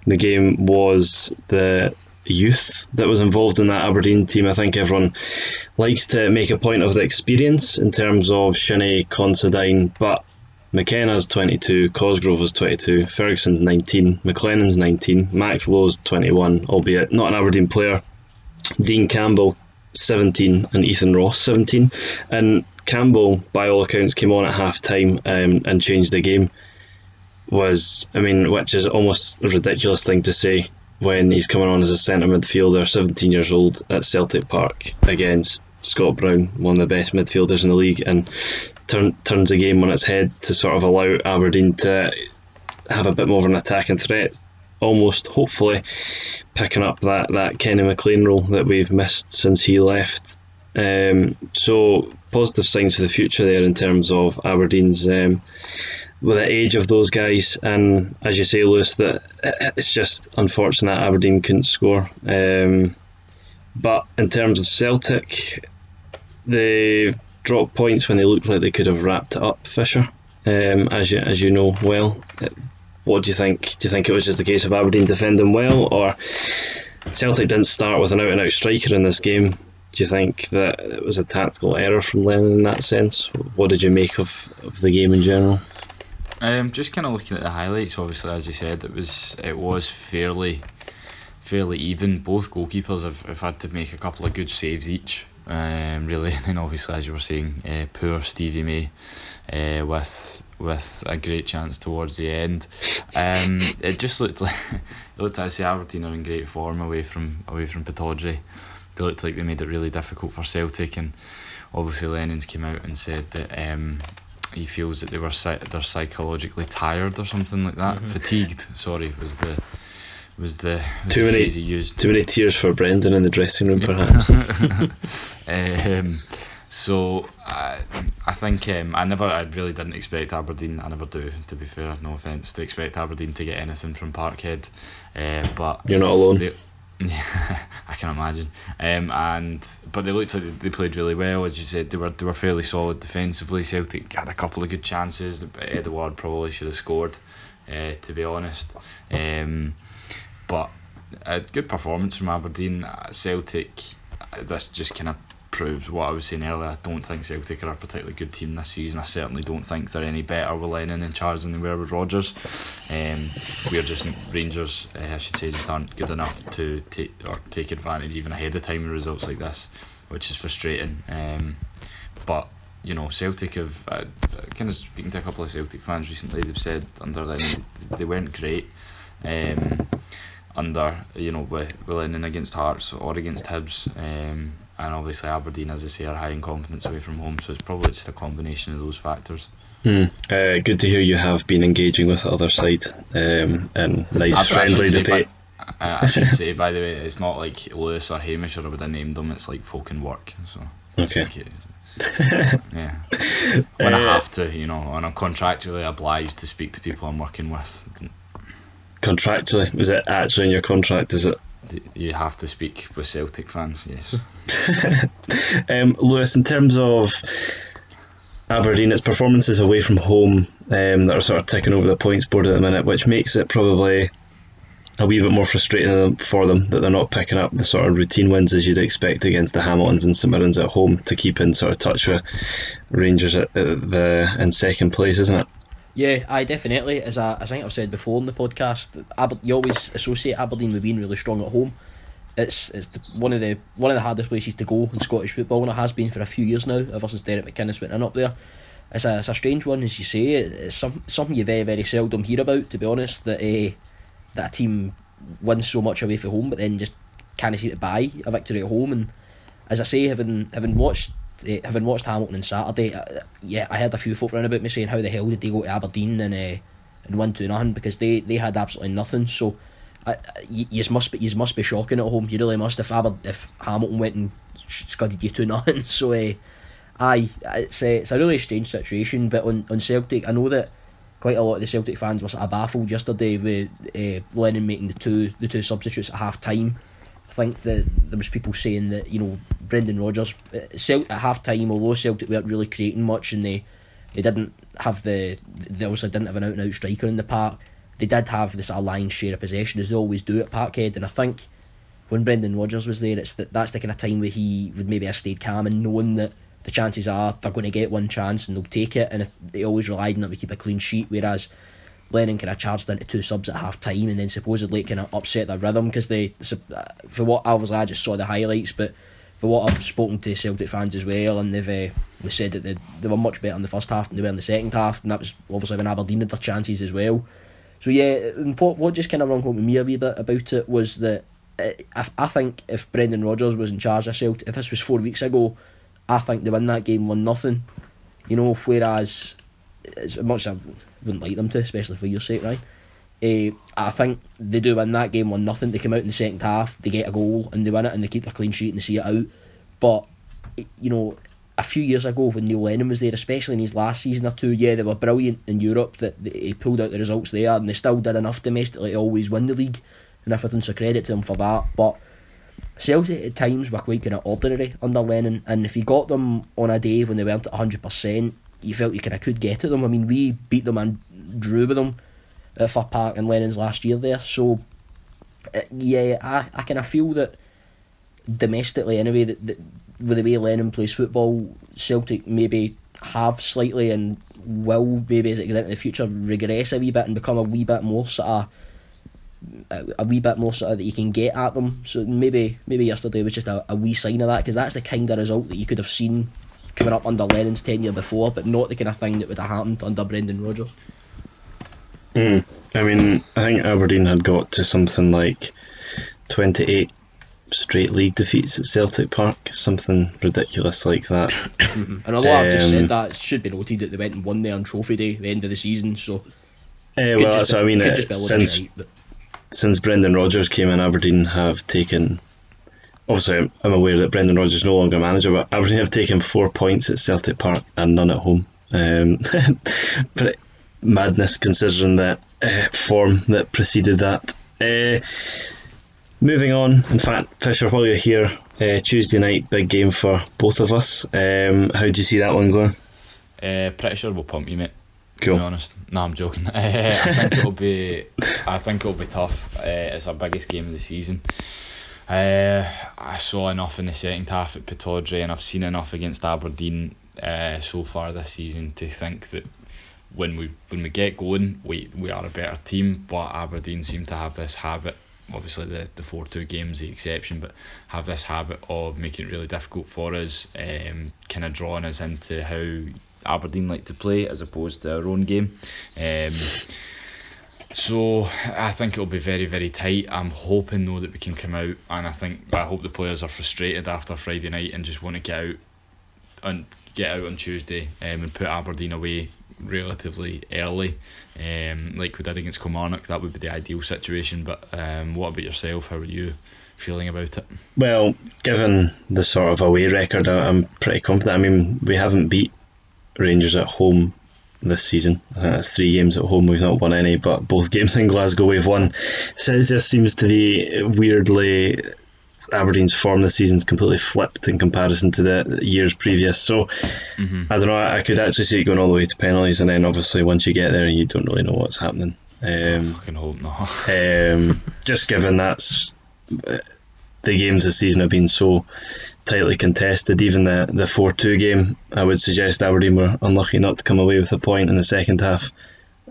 the game was the youth that was involved in that Aberdeen team. I think everyone likes to make a point of the experience in terms of Shinnie, Considine, but McKenna's 22, Cosgrove is 22, Ferguson's 19, McLennan's 19, Max Lowe's 21, albeit not an Aberdeen player. Dean Campbell 17 and Ethan Ross 17. And Campbell, by all accounts, came on at half time um, and changed the game. Was, I mean, which is almost a ridiculous thing to say when he's coming on as a centre midfielder, 17 years old, at Celtic Park against Scott Brown, one of the best midfielders in the league, and turn, turns the game on its head to sort of allow Aberdeen to have a bit more of an attacking threat. Almost, hopefully, picking up that, that Kenny McLean role that we've missed since he left. Um, so, positive signs for the future there in terms of Aberdeen's. Um, with the age of those guys, and as you say, Lewis, that it's just unfortunate Aberdeen couldn't score. Um, but in terms of Celtic, they dropped points when they looked like they could have wrapped it up. Fisher, um, as you as you know well, what do you think? Do you think it was just the case of Aberdeen defending well, or Celtic didn't start with an out and out striker in this game? Do you think that it was a tactical error from Lennon in that sense? What did you make of, of the game in general? Um, just kind of looking at the highlights. Obviously, as you said, it was it was fairly fairly even. Both goalkeepers have, have had to make a couple of good saves each. Um, really, and obviously, as you were saying, uh, poor Stevie May uh, with with a great chance towards the end. Um, it just looked like it looked as the Aberdeen are in great form away from away from Pittodrie. They looked like they made it really difficult for Celtic, and obviously Lennon's came out and said that um, he feels that they were they're psychologically tired or something like that. Mm-hmm. Fatigued, sorry, was the was the was too the many he used. Too many tears for Brendan in the dressing room, perhaps. um, so I, I think um, I never, I really didn't expect Aberdeen. I never do, to be fair. No offence to expect Aberdeen to get anything from Parkhead, uh, but you're not alone. They, yeah, I can imagine. Um, and but they looked like they played really well, as you said. They were they were fairly solid defensively. Celtic had a couple of good chances. Edouard probably should have scored, uh, to be honest. Um, but a good performance from Aberdeen. Celtic. This just kind of proves what I was saying earlier. I don't think Celtic are a particularly good team this season. I certainly don't think they're any better with Lennon in charge than they were with Rodgers. Um, we're just Rangers, uh, I should say, just aren't good enough to take or take advantage even ahead of time of results like this, which is frustrating. Um, but you know, Celtic have uh, kind of speaking to a couple of Celtic fans recently. They've said under Lennon they weren't great. Um, under you know with, with Lennon against Hearts or against Hibs. Um, and obviously Aberdeen, as I say, are high in confidence away from home, so it's probably just a combination of those factors. Hmm. Uh, good to hear you have been engaging with the other side um, and nice I, friendly I debate. By, I, I should say, by the way, it's not like Lewis or Hamish or I would have named them. It's like folk and work. So okay. yeah. When uh, I have to, you know, and I'm contractually obliged to speak to people I'm working with. Contractually, is it actually in your contract? Is it? You have to speak with Celtic fans, yes. um, Lewis, in terms of Aberdeen, its performances away from home um, that are sort of ticking over the points board at the minute, which makes it probably a wee bit more frustrating for them that they're not picking up the sort of routine wins as you'd expect against the Hamiltons and St Mirren's at home to keep in sort of touch with Rangers at the in second place, isn't it? Yeah, I definitely. As I, as I think I've said before in the podcast, Aber- you always associate Aberdeen with being really strong at home. It's it's the, one of the one of the hardest places to go in Scottish football, and it has been for a few years now, ever since Derek McInnes went in up there. It's a, it's a strange one, as you say. It's some, something you very very seldom hear about, to be honest. That uh, that a team wins so much away from home, but then just can't seem to buy a victory at home. And as I say, having having watched uh, having watched Hamilton on Saturday, uh, yeah, I heard a few folk running about me saying how the hell did they go to Aberdeen and uh, and win two nothing because they, they had absolutely nothing. So, uh, you, must be you must be shocking at home. You really must if Aber, if Hamilton went and scudded you two nothing. So, uh, aye, it's uh, it's a really strange situation. But on, on Celtic, I know that quite a lot of the Celtic fans were sort of baffled yesterday with uh, Lennon making the two the two substitutes at half time. I think that there was people saying that you know Brendan Rodgers uh, at half time, although Celtic weren't really creating much and they they didn't have the they also didn't have an out and out striker in the park. They did have this lion's share of possession as they always do at Parkhead, and I think when Brendan Rodgers was there, it's that that's the kind of time where he would maybe have stayed calm and knowing that the chances are they're going to get one chance and they'll take it, and if they always relied on it, we keep a clean sheet. Whereas Lennon kind of charged into two subs at half time and then supposedly kind of upset their rhythm because they, for what obviously I just saw the highlights, but for what I've spoken to Celtic fans as well, and they've uh, they said that they, they were much better in the first half than they were in the second half, and that was obviously when Aberdeen had their chances as well. So yeah, what, what just kind of rung home with me a wee bit about it was that uh, I, I think if Brendan Rodgers was in charge of Celtic, if this was four weeks ago, I think they win that game one nothing. You know, whereas as much as wouldn't like them to, especially for your sake, right? Uh, I think they do win that game one nothing. They come out in the second half, they get a goal and they win it and they keep their clean sheet and they see it out. But you know, a few years ago when Neil Lennon was there, especially in his last season or two, yeah, they were brilliant in Europe. That he pulled out the results there, and they still did enough domestically to always win the league, and everything. So credit to them for that. But Celtic at times were quite kind of ordinary under Lennon, and if he got them on a day when they weren't at hundred percent, you felt you kind of could get at them. I mean, we beat them and drew with them at Fir Park and Lennon's last year there. So uh, yeah, I I kind of feel that domestically anyway that, that with the way Lennon plays football, Celtic maybe have slightly and will maybe as it goes into the future regress a wee bit and become a wee bit more sort of a, wee bit more sort of that you can get at them. So maybe maybe yesterday was just a, a wee sign of that because that's the kind of result that you could have seen coming up under Lennon's tenure before, but not the kind of thing that would have happened under Brendan Rodgers. Mm. I mean, I think Aberdeen had got to something like 28 straight league defeats at Celtic Park, something ridiculous like that. mm-hmm. And although um, I've just said um, that, it should be noted that they went and won there on Trophy Day, the end of the season. So, uh, well, so I mean, uh, since right, but... since Brendan Rodgers came in, Aberdeen have taken. Obviously, I'm aware that Brendan Rodgers is no longer manager, but Aberdeen have taken four points at Celtic Park and none at home. Um, but madness considering that uh, form that preceded that. Uh, Moving on, in fact, Fisher, while you're here, uh, Tuesday night, big game for both of us. Um, how do you see that one going? Uh, pretty sure we'll pump you, mate. Cool. To be honest, no, I'm joking. Uh, I think it'll be, I think it'll be tough. Uh, it's our biggest game of the season. Uh, I saw enough in the second half at Pittodrie, and I've seen enough against Aberdeen uh, so far this season to think that when we when we get going, we we are a better team. But Aberdeen seem to have this habit obviously the the four two games the exception, but have this habit of making it really difficult for us, um, kind of drawing us into how Aberdeen like to play as opposed to our own game. Um, so I think it'll be very very tight. I'm hoping though that we can come out, and I think I hope the players are frustrated after Friday night and just want to get out and get out on Tuesday um, and put Aberdeen away relatively early, um, like we did against Kilmarnock. That would be the ideal situation. But um, what about yourself? How are you feeling about it? Well, given the sort of away record, I'm pretty confident. I mean, we haven't beat Rangers at home this season. Uh, it's three games at home. We've not won any, but both games in Glasgow we've won. So it just seems to be weirdly Aberdeen's form this season's completely flipped in comparison to the years previous. So mm-hmm. I don't know. I could actually see it going all the way to penalties, and then obviously once you get there, you don't really know what's happening. Um, I fucking hope not. um, just given that's uh, the games this season have been so tightly contested. Even the the four two game, I would suggest Aberdeen were unlucky not to come away with a point in the second half.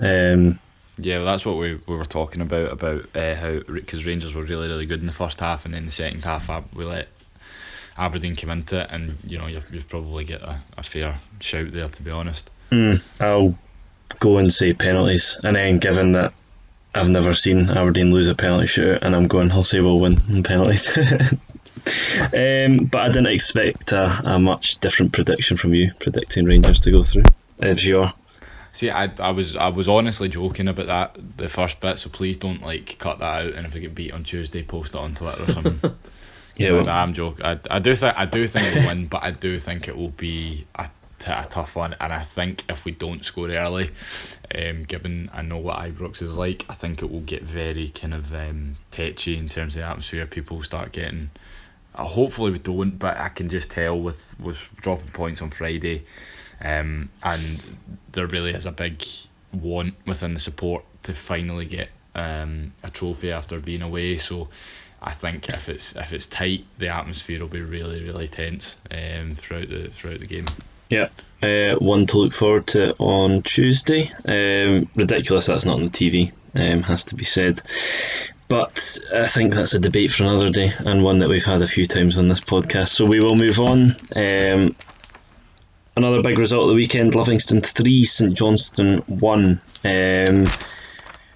Um, yeah, well, that's what we, we were talking about about uh, how because Rangers were really really good in the first half, and then the second half we let Aberdeen come into it, and you know you've, you've probably get a, a fair shout there to be honest. Mm, I'll go and say penalties, and then given that I've never seen Aberdeen lose a penalty shootout, and I'm going, I'll say we'll win in penalties. um, but I didn't expect a, a much different prediction from you, predicting Rangers to go through. If you are. See, I, I was I was honestly joking about that the first bit, so please don't like cut that out. And if I get beat on Tuesday, post it on Twitter or something. yeah, well, I'm joking. I, I do think I do think it'll win, but I do think it will be a, t- a tough one. And I think if we don't score early, um, given I know what Ibrox is like, I think it will get very kind of um, tetchy in terms of the atmosphere. People start getting. Uh, hopefully we don't, but I can just tell with with dropping points on Friday um, and there really is a big want within the support to finally get um, a trophy after being away. So I think if it's if it's tight, the atmosphere will be really really tense um, throughout the throughout the game. Yeah, uh, one to look forward to on Tuesday. Um, ridiculous that's not on the TV, um, has to be said. But I think that's a debate for another day and one that we've had a few times on this podcast. So we will move on. Um, another big result of the weekend Livingston 3, St Johnstone 1. Um,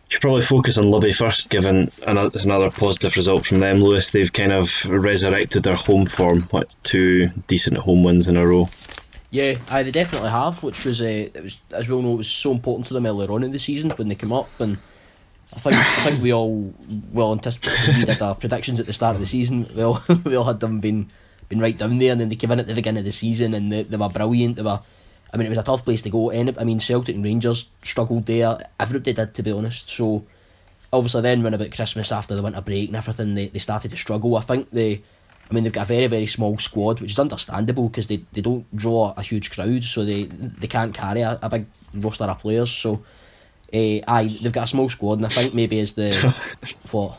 should probably focus on Livy first, given another, it's another positive result from them. Lewis, they've kind of resurrected their home form. What two decent home wins in a row? Yeah, aye, they definitely have, which was, uh, it was as we all know, it was so important to them earlier on in the season when they came up, and I think I think we all well anticipated did our predictions at the start of the season. We all we all had them been been right down there, and then they came in at the beginning of the season and they, they were brilliant. They were, I mean, it was a tough place to go. And I mean, Celtic and Rangers struggled there. Everybody did, to be honest. So obviously, then when about Christmas after the winter break and everything, they, they started to struggle. I think they I mean, they've got a very, very small squad, which is understandable because they, they don't draw a huge crowd, so they they can't carry a, a big roster of players. So, uh, aye, they've got a small squad, and I think maybe as the what.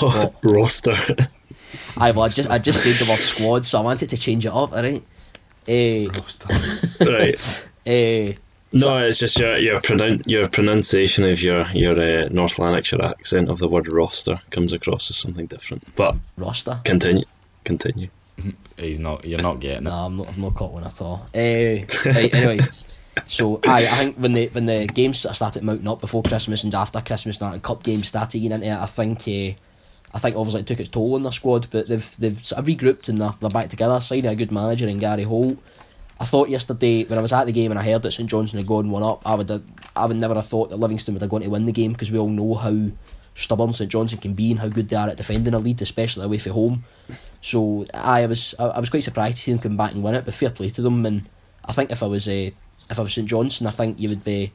what? roster. Aye, well, I just I just said the word squad, so I wanted to change it up. All right. Uh, right. Uh, no, it's just your your, pronoun- your pronunciation of your your uh, North Lanarkshire accent of the word roster comes across as something different. But roster. Continue. Continue. He's not. You're not getting it. No, I'm not. I've not caught one at all. Uh, right, anyway, so I I think when the when the games started mounting up before Christmas and after Christmas night and cup games started getting into it, I think. Uh, I think obviously it took its toll on their squad, but they've they've sort of regrouped and they're, they're back together. Signing a good manager in Gary Holt. I thought yesterday when I was at the game and I heard that St Johnstone had gone one up, I would have, I would never have thought that Livingston would have gone to win the game because we all know how stubborn St Johnstone can be and how good they are at defending a lead, especially away from home. So I was I, I was quite surprised to see them come back and win it, but fair play to them. And I think if I was a uh, if I was St Johnstone, I think you would be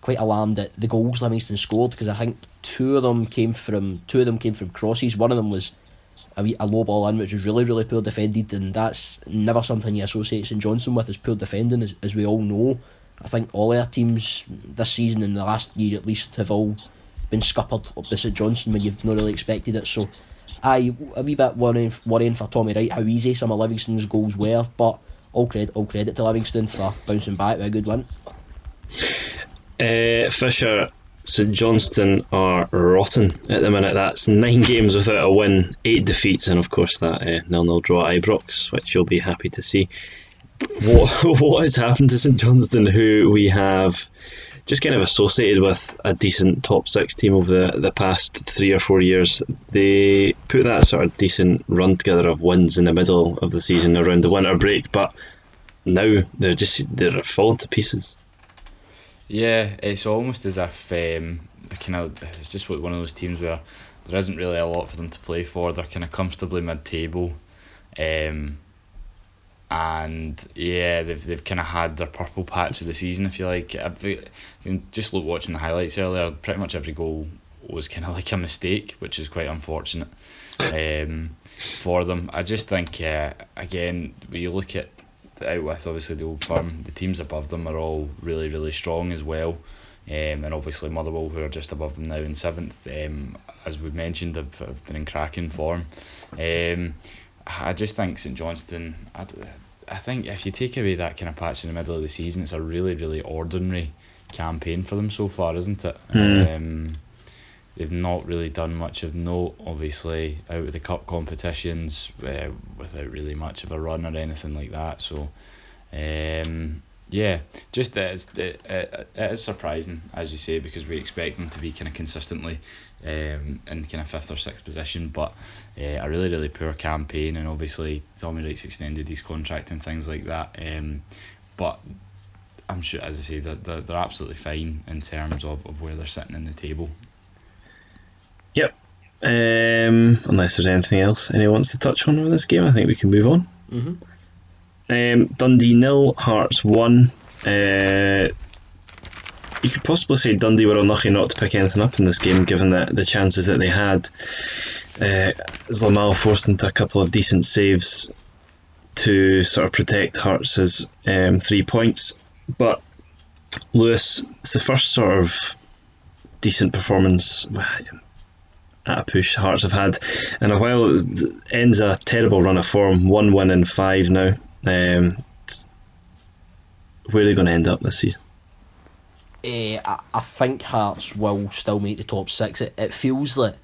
quite alarmed at the goals Livingston scored because I think two of them came from two of them came from crosses. One of them was a, wee, a low ball in, which was really, really poor defended, and that's never something you associate St Johnstone with, is poor defending, as, as we all know. I think all our teams this season and the last year at least have all been scuppered up to St Johnstone when you've not really expected it. So, I a wee bit worrying, worrying for Tommy Wright how easy some of Livingston's goals were, but all credit, all credit to Livingston for bouncing back with a good win. Uh, Fisher St Johnstone are rotten at the minute. That's nine games without a win, eight defeats, and of course that uh, nil-nil draw at Ibrox, which you'll be happy to see. What what has happened to St Johnstone, who we have just kind of associated with a decent top six team over the, the past three or four years? They put that sort of decent run together of wins in the middle of the season around the winter break, but now they're just they're falling to pieces. Yeah, it's almost as if um, kind of it's just what one of those teams where there isn't really a lot for them to play for. They're kind of comfortably mid-table, um, and yeah, they've they've kind of had their purple patch of the season, if you like. I just look watching the highlights earlier. Pretty much every goal was kind of like a mistake, which is quite unfortunate um, for them. I just think uh, again, when you look at out with obviously the old firm. The teams above them are all really really strong as well. Um, and obviously Motherwell, who are just above them now in seventh, um, as we've mentioned, have, have been in cracking form. Um, I just think St Johnstone. I, I think if you take away that kind of patch in the middle of the season, it's a really really ordinary campaign for them so far, isn't it? Mm. Um, they've not really done much of note, obviously, out of the cup competitions uh, without really much of a run or anything like that. So, um, yeah, just it's, it, it, it is surprising, as you say, because we expect them to be kind of consistently um, in kind of fifth or sixth position, but uh, a really, really poor campaign, and obviously Tommy Wright's extended his contract and things like that. Um, but I'm sure, as I say, they're, they're, they're absolutely fine in terms of, of where they're sitting in the table. Yep. Um, unless there's anything else anyone wants to touch on with this game, I think we can move on. Mm-hmm. Um, Dundee nil, Hearts one. Uh, you could possibly say Dundee were unlucky not to pick anything up in this game, given the, the chances that they had. Uh, Zlamal forced into a couple of decent saves to sort of protect Hearts' um, three points. But Lewis, it's the first sort of decent performance at a push Hearts have had in a while. Ends a terrible run of form, one win in five now. Um, where are they going to end up this season? Uh, I, I think Hearts will still make the top six. It, it feels like,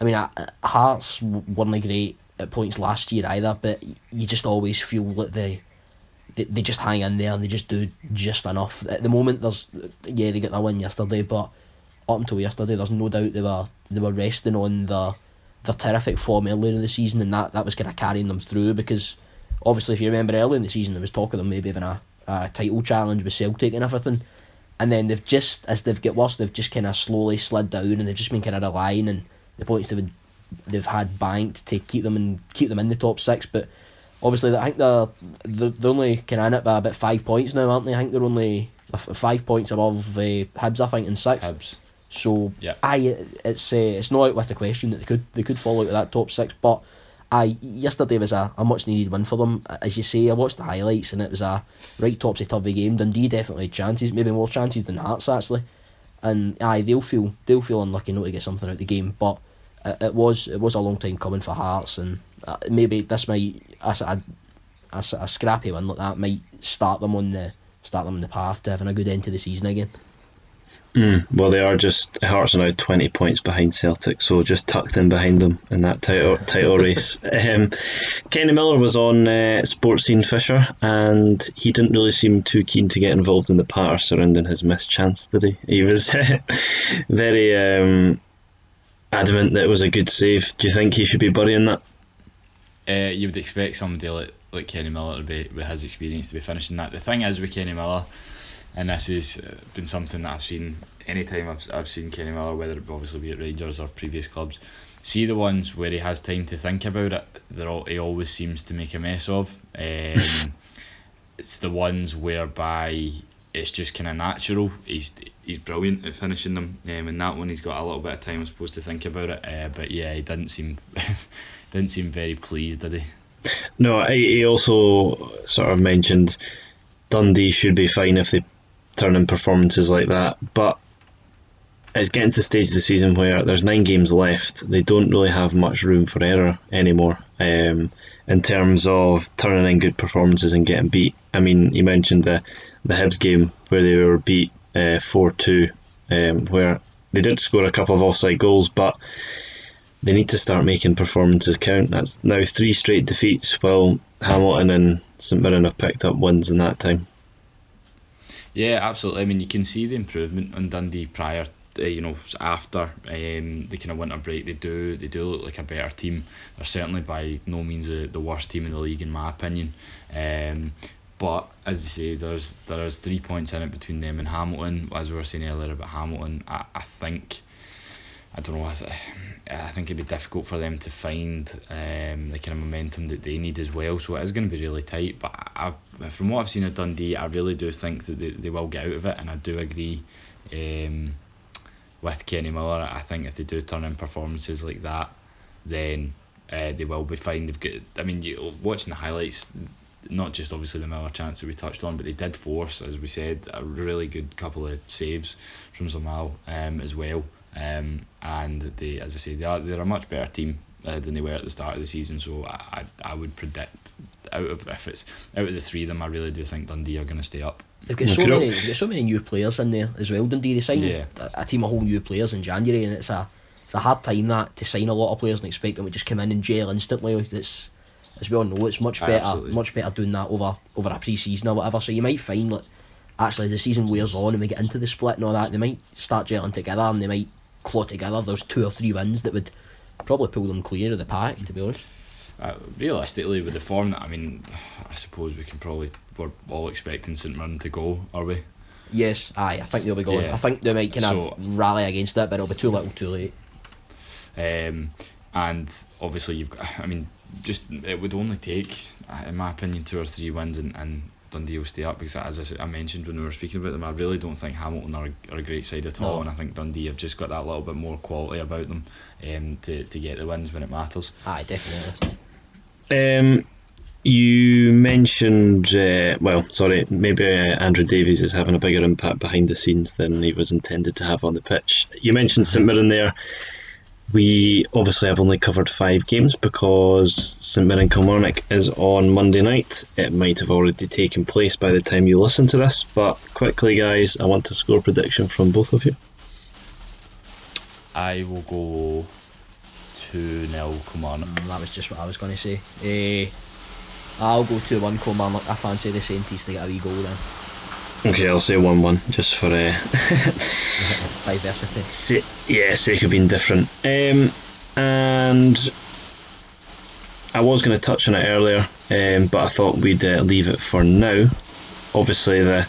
I mean, uh, Hearts weren't great at points last year either, but you just always feel like they, they they just hang in there and they just do just enough. At the moment, there's yeah they got that win yesterday, but up until yesterday, there's no doubt they were they were resting on the their terrific form earlier in the season, and that, that was kind of carrying them through because obviously, if you remember earlier in the season, there was talk of them maybe having a, a title challenge with Celtic and everything. And then they've just, as they've got worse, they've just kind of slowly slid down and they've just been kind of relying on the points they've, they've had banked to keep them in, keep them in the top six. But obviously, I think they're, they're, only kind of in it by about five points now, aren't they? I think they're only five points above uh, Hibs, I think, in sixth. Hibs. So yeah, I it's uh, it's not out with the question that they could they could fall out of that top six, but I yesterday was a, a much needed win for them. As you say, I watched the highlights and it was a right topsy turvy game. Dundee definitely had chances, maybe more chances than Hearts actually. And aye, they'll feel they'll feel unlucky not to get something out of the game. But it, it was it was a long time coming for Hearts, and uh, maybe this might a, a, a, a scrappy win like that might start them on the start them on the path to having a good end to the season again. Mm, well, they are just Hearts are now twenty points behind Celtic, so just tucked in behind them in that title title race. Um, Kenny Miller was on uh, Sportscene Fisher, and he didn't really seem too keen to get involved in the patter surrounding his missed chance, did he? He was very um, adamant that it was a good save. Do you think he should be burying that? Uh, you would expect somebody like, like Kenny Miller to be with his experience to be finishing that. The thing is with Kenny Miller and this has uh, been something that I've seen anytime I've, I've seen Kenny Miller, whether it obviously be at Rangers or previous clubs, see the ones where he has time to think about it, they're all, he always seems to make a mess of. Um, it's the ones whereby it's just kind of natural. He's he's brilliant at finishing them, um, and that one he's got a little bit of time, I suppose, to think about it. Uh, but yeah, he didn't seem didn't seem very pleased, did he? No, he also sort of mentioned Dundee should be fine if they turn in performances like that. But it's getting to the stage of the season where there's nine games left. They don't really have much room for error anymore um, in terms of turning in good performances and getting beat. I mean, you mentioned the the Hibs game where they were beat uh, four uh, two, um, where they did score a couple of offside goals, but they need to start making performances count. That's now three straight defeats, while Hamilton and St Mirren have picked up wins in that time. Yeah, absolutely. I mean, you can see the improvement on Dundee prior, uh, you know, after um, the kind of winter break. They do they do look like a better team. They're certainly by no means the, the worst team in the league, in my opinion. Um, but as you say, there's there is three points in it between them and Hamilton. As we were saying earlier about Hamilton, I, I think I don't know. I, th- I think it'd be difficult for them to find um, the kind of momentum that they need as well. So it is going to be really tight. But I've, from what I've seen of Dundee, I really do think that they, they will get out of it, and I do agree um, with Kenny Miller. I think if they do turn in performances like that, then uh, they will be fine. They've got. I mean, you, watching the highlights, not just obviously the Miller chance that we touched on, but they did force, as we said, a really good couple of saves from Zamal um, as well. Um, and they, as I say, they are they're a much better team uh, than they were at the start of the season. So I, I would predict out of if it's out of the three of them, I really do think Dundee are going to stay up. They've got so many, they've got so many new players in there as well. Dundee they signed yeah. a, a, team of whole new players in January, and it's a it's a hard time that to sign a lot of players and expect them to just come in and gel instantly. It's as we all know, it's much better, Absolutely. much better doing that over over a pre-season or whatever. So you might find that actually the season wears on and we get into the split and all that, they might start gelling together and they might claw together, there's two or three wins that would probably pull them clear of the pack, to be honest. Uh, realistically, with the form that I mean, I suppose we can probably we're all expecting St Mirren to go, are we? Yes, aye, I think they'll be going. Yeah. I think they might kind of so, rally against it, but it'll be too little, too late. Um, and obviously you've got. I mean, just it would only take, in my opinion, two or three wins, and, and Dundee will stay up because, as I, I, mentioned when we were speaking about them, I really don't think Hamilton are, are a great side at all, no. and I think Dundee have just got that little bit more quality about them um, to, to get the wins when it matters. Aye, definitely. Um, you mentioned, uh, well, sorry, maybe uh, Andrew Davies is having a bigger impact behind the scenes than he was intended to have on the pitch. You mentioned St Mirren there. We obviously have only covered five games because St Mirren Kilmarnock is on Monday night. It might have already taken place by the time you listen to this, but quickly, guys, I want a score prediction from both of you. I will go 2 0 Kilmarnock. Mm, that was just what I was going to say. Eh, I'll go 2 1 Kilmarnock. I fancy the Sainties to get a wee goal then. Okay, I'll say 1 1 just for uh, Diversity. sa- yeah, sake of being different. Um, and I was going to touch on it earlier, um, but I thought we'd uh, leave it for now. Obviously, the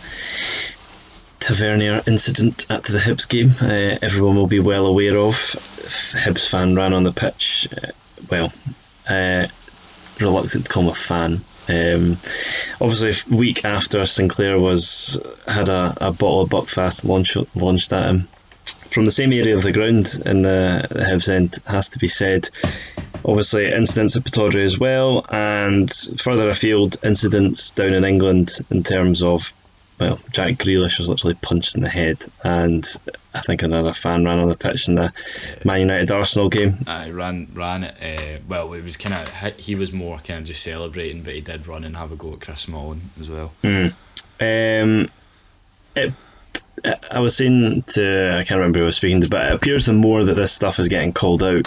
Tavernier incident at the Hibs game, uh, everyone will be well aware of. Hibs fan ran on the pitch, uh, well, uh, reluctant to call him a fan. Um, obviously, week after Sinclair was had a, a bottle of Buckfast launch, launched at him from the same area of the ground in the, the Hibs end has to be said. Obviously, incidents at Pittodrie as well, and further afield, incidents down in England in terms of, well, Jack Grealish was literally punched in the head, and I think another fan ran on the pitch in the Man United Arsenal game. I ran ran it. Uh, well, it was kind of he was more kind of just celebrating, but he did run and have a go at Chris Smalling as well. Um, it, I was saying to I can't remember who I was speaking to, but it appears the more that this stuff is getting called out,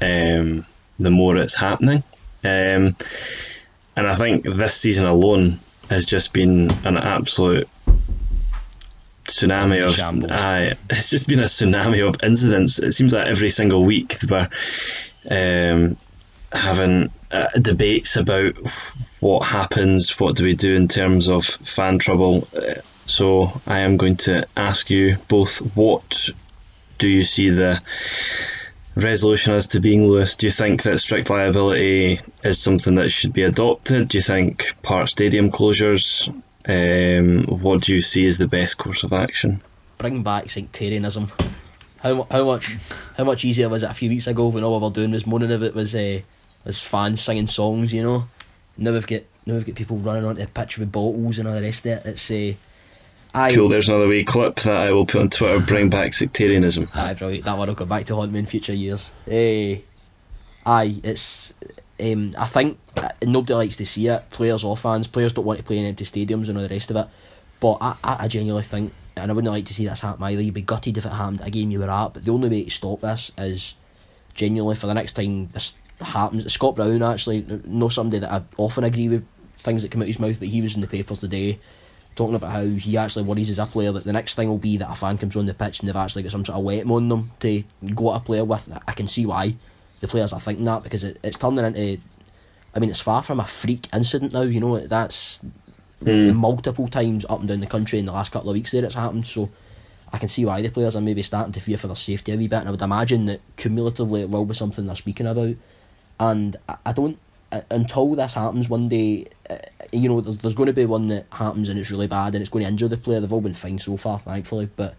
um, the more it's happening. Um, and I think this season alone has just been an absolute tsunami of Shambles. aye, it's just been a tsunami of incidents. It seems like every single week we're um, having uh, debates about what happens, what do we do in terms of fan trouble. Uh, so I am going to ask you both what do you see the resolution as to being Lewis? Do you think that strict liability is something that should be adopted? Do you think part stadium closures? Um, what do you see as the best course of action? Bring back sectarianism. How, how much how much easier was it a few weeks ago when all we were doing was moaning of it was uh, was fans singing songs, you know? Now we've got now we've got people running onto the pitch with bottles and all the rest of it. It's uh, I Cool, there's another wee clip that I will put on Twitter. Bring back sectarianism. Aye, brilliant. That one will go back to haunt me in future years. Eh, aye, it's. Um, I think uh, nobody likes to see it. Players or fans. Players don't want to play in empty stadiums and all the rest of it. But I, I, I genuinely think, and I wouldn't like to see this happen either. You'd be gutted if it happened at a game you were at. But the only way to stop this is genuinely for the next time this happens. Scott Brown actually, know somebody that I often agree with things that come out of his mouth, but he was in the papers today talking about how he actually worries as a player that the next thing will be that a fan comes on the pitch and they've actually got some sort of weapon on them to go at a player with. I can see why the players are thinking that because it, it's turning into. I mean, it's far from a freak incident now. You know, that's multiple times up and down the country in the last couple of weeks there it's happened. So I can see why the players are maybe starting to fear for their safety a wee bit, and I would imagine that cumulatively it will be something they're speaking about. And I, I don't uh, until this happens one day. Uh, you know, there's, there's going to be one that happens and it's really bad and it's going to injure the player. They've all been fine so far, thankfully, but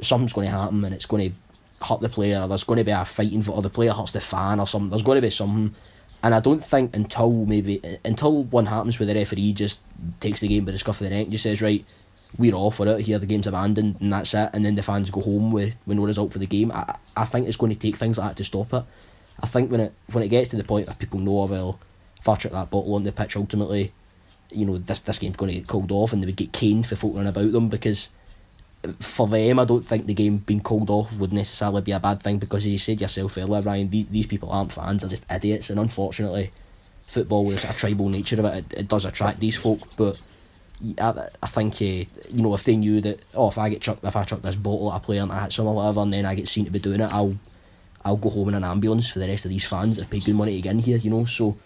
something's going to happen and it's going to hurt the player. There's going to be a fighting for, or the player hurts the fan or something. There's going to be something. And I don't think until maybe until one happens where the referee just takes the game by the scruff of the neck and just says, right, we're off for it here, the game's abandoned and that's it, and then the fans go home with, with no result for the game. I, I think it's going to take things like that to stop it. I think when it when it gets to the point where people know, oh, well, if I chuck that bottle on the pitch, ultimately, you know, this this game's going to get called off and they would get caned for folk about them because for them, I don't think the game being called off would necessarily be a bad thing because, as you said yourself earlier, Ryan, the, these people aren't fans, they're just idiots, and unfortunately, football with a tribal nature of it, it, it does attract these folk. But I, I think, uh, you know, if they knew that, oh, if I get chucked, if I chuck this bottle at a player and I hit some or whatever, and then I get seen to be doing it, I'll I'll go home in an ambulance for the rest of these fans that have paid good money to get in here, you know. So,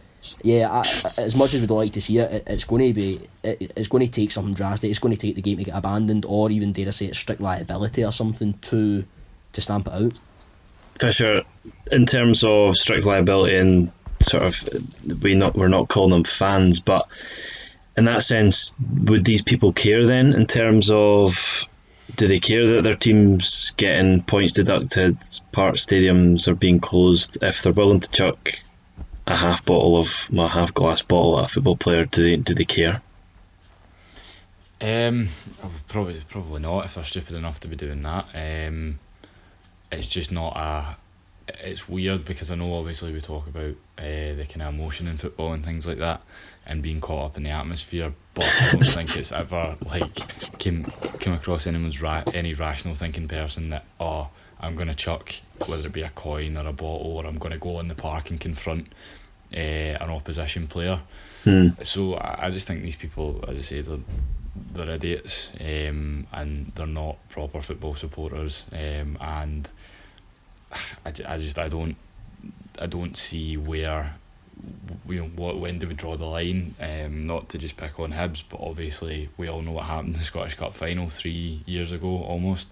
yeah, I, as much as we'd like to see it, it it's going to be, it, it's going to take something drastic. It's going to take the game to get abandoned, or even dare I say, it's strict liability or something to to stamp it out. Fisher, in terms of strict liability and sort of, we not we're not calling them fans, but in that sense, would these people care then? In terms of, do they care that their team's getting points deducted, part stadiums are being closed? If they're willing to chuck a half bottle of, a half glass bottle at a football player, do they do they care? Um, probably probably not if they're stupid enough to be doing that. Um, it's just not a it's weird because I know obviously we talk about uh, the kind of emotion in football and things like that, and being caught up in the atmosphere. But I don't think it's ever like came came across anyone's ra- any rational thinking person that oh I'm gonna chuck whether it be a coin or a bottle or I'm gonna go in the park and confront uh, an opposition player. Hmm. So I, I just think these people, as I say, they're they're idiots um, and they're not proper football supporters um, and I, I just I don't I don't see where you know what when do we draw the line um, not to just pick on Hibs but obviously we all know what happened in the Scottish Cup final three years ago almost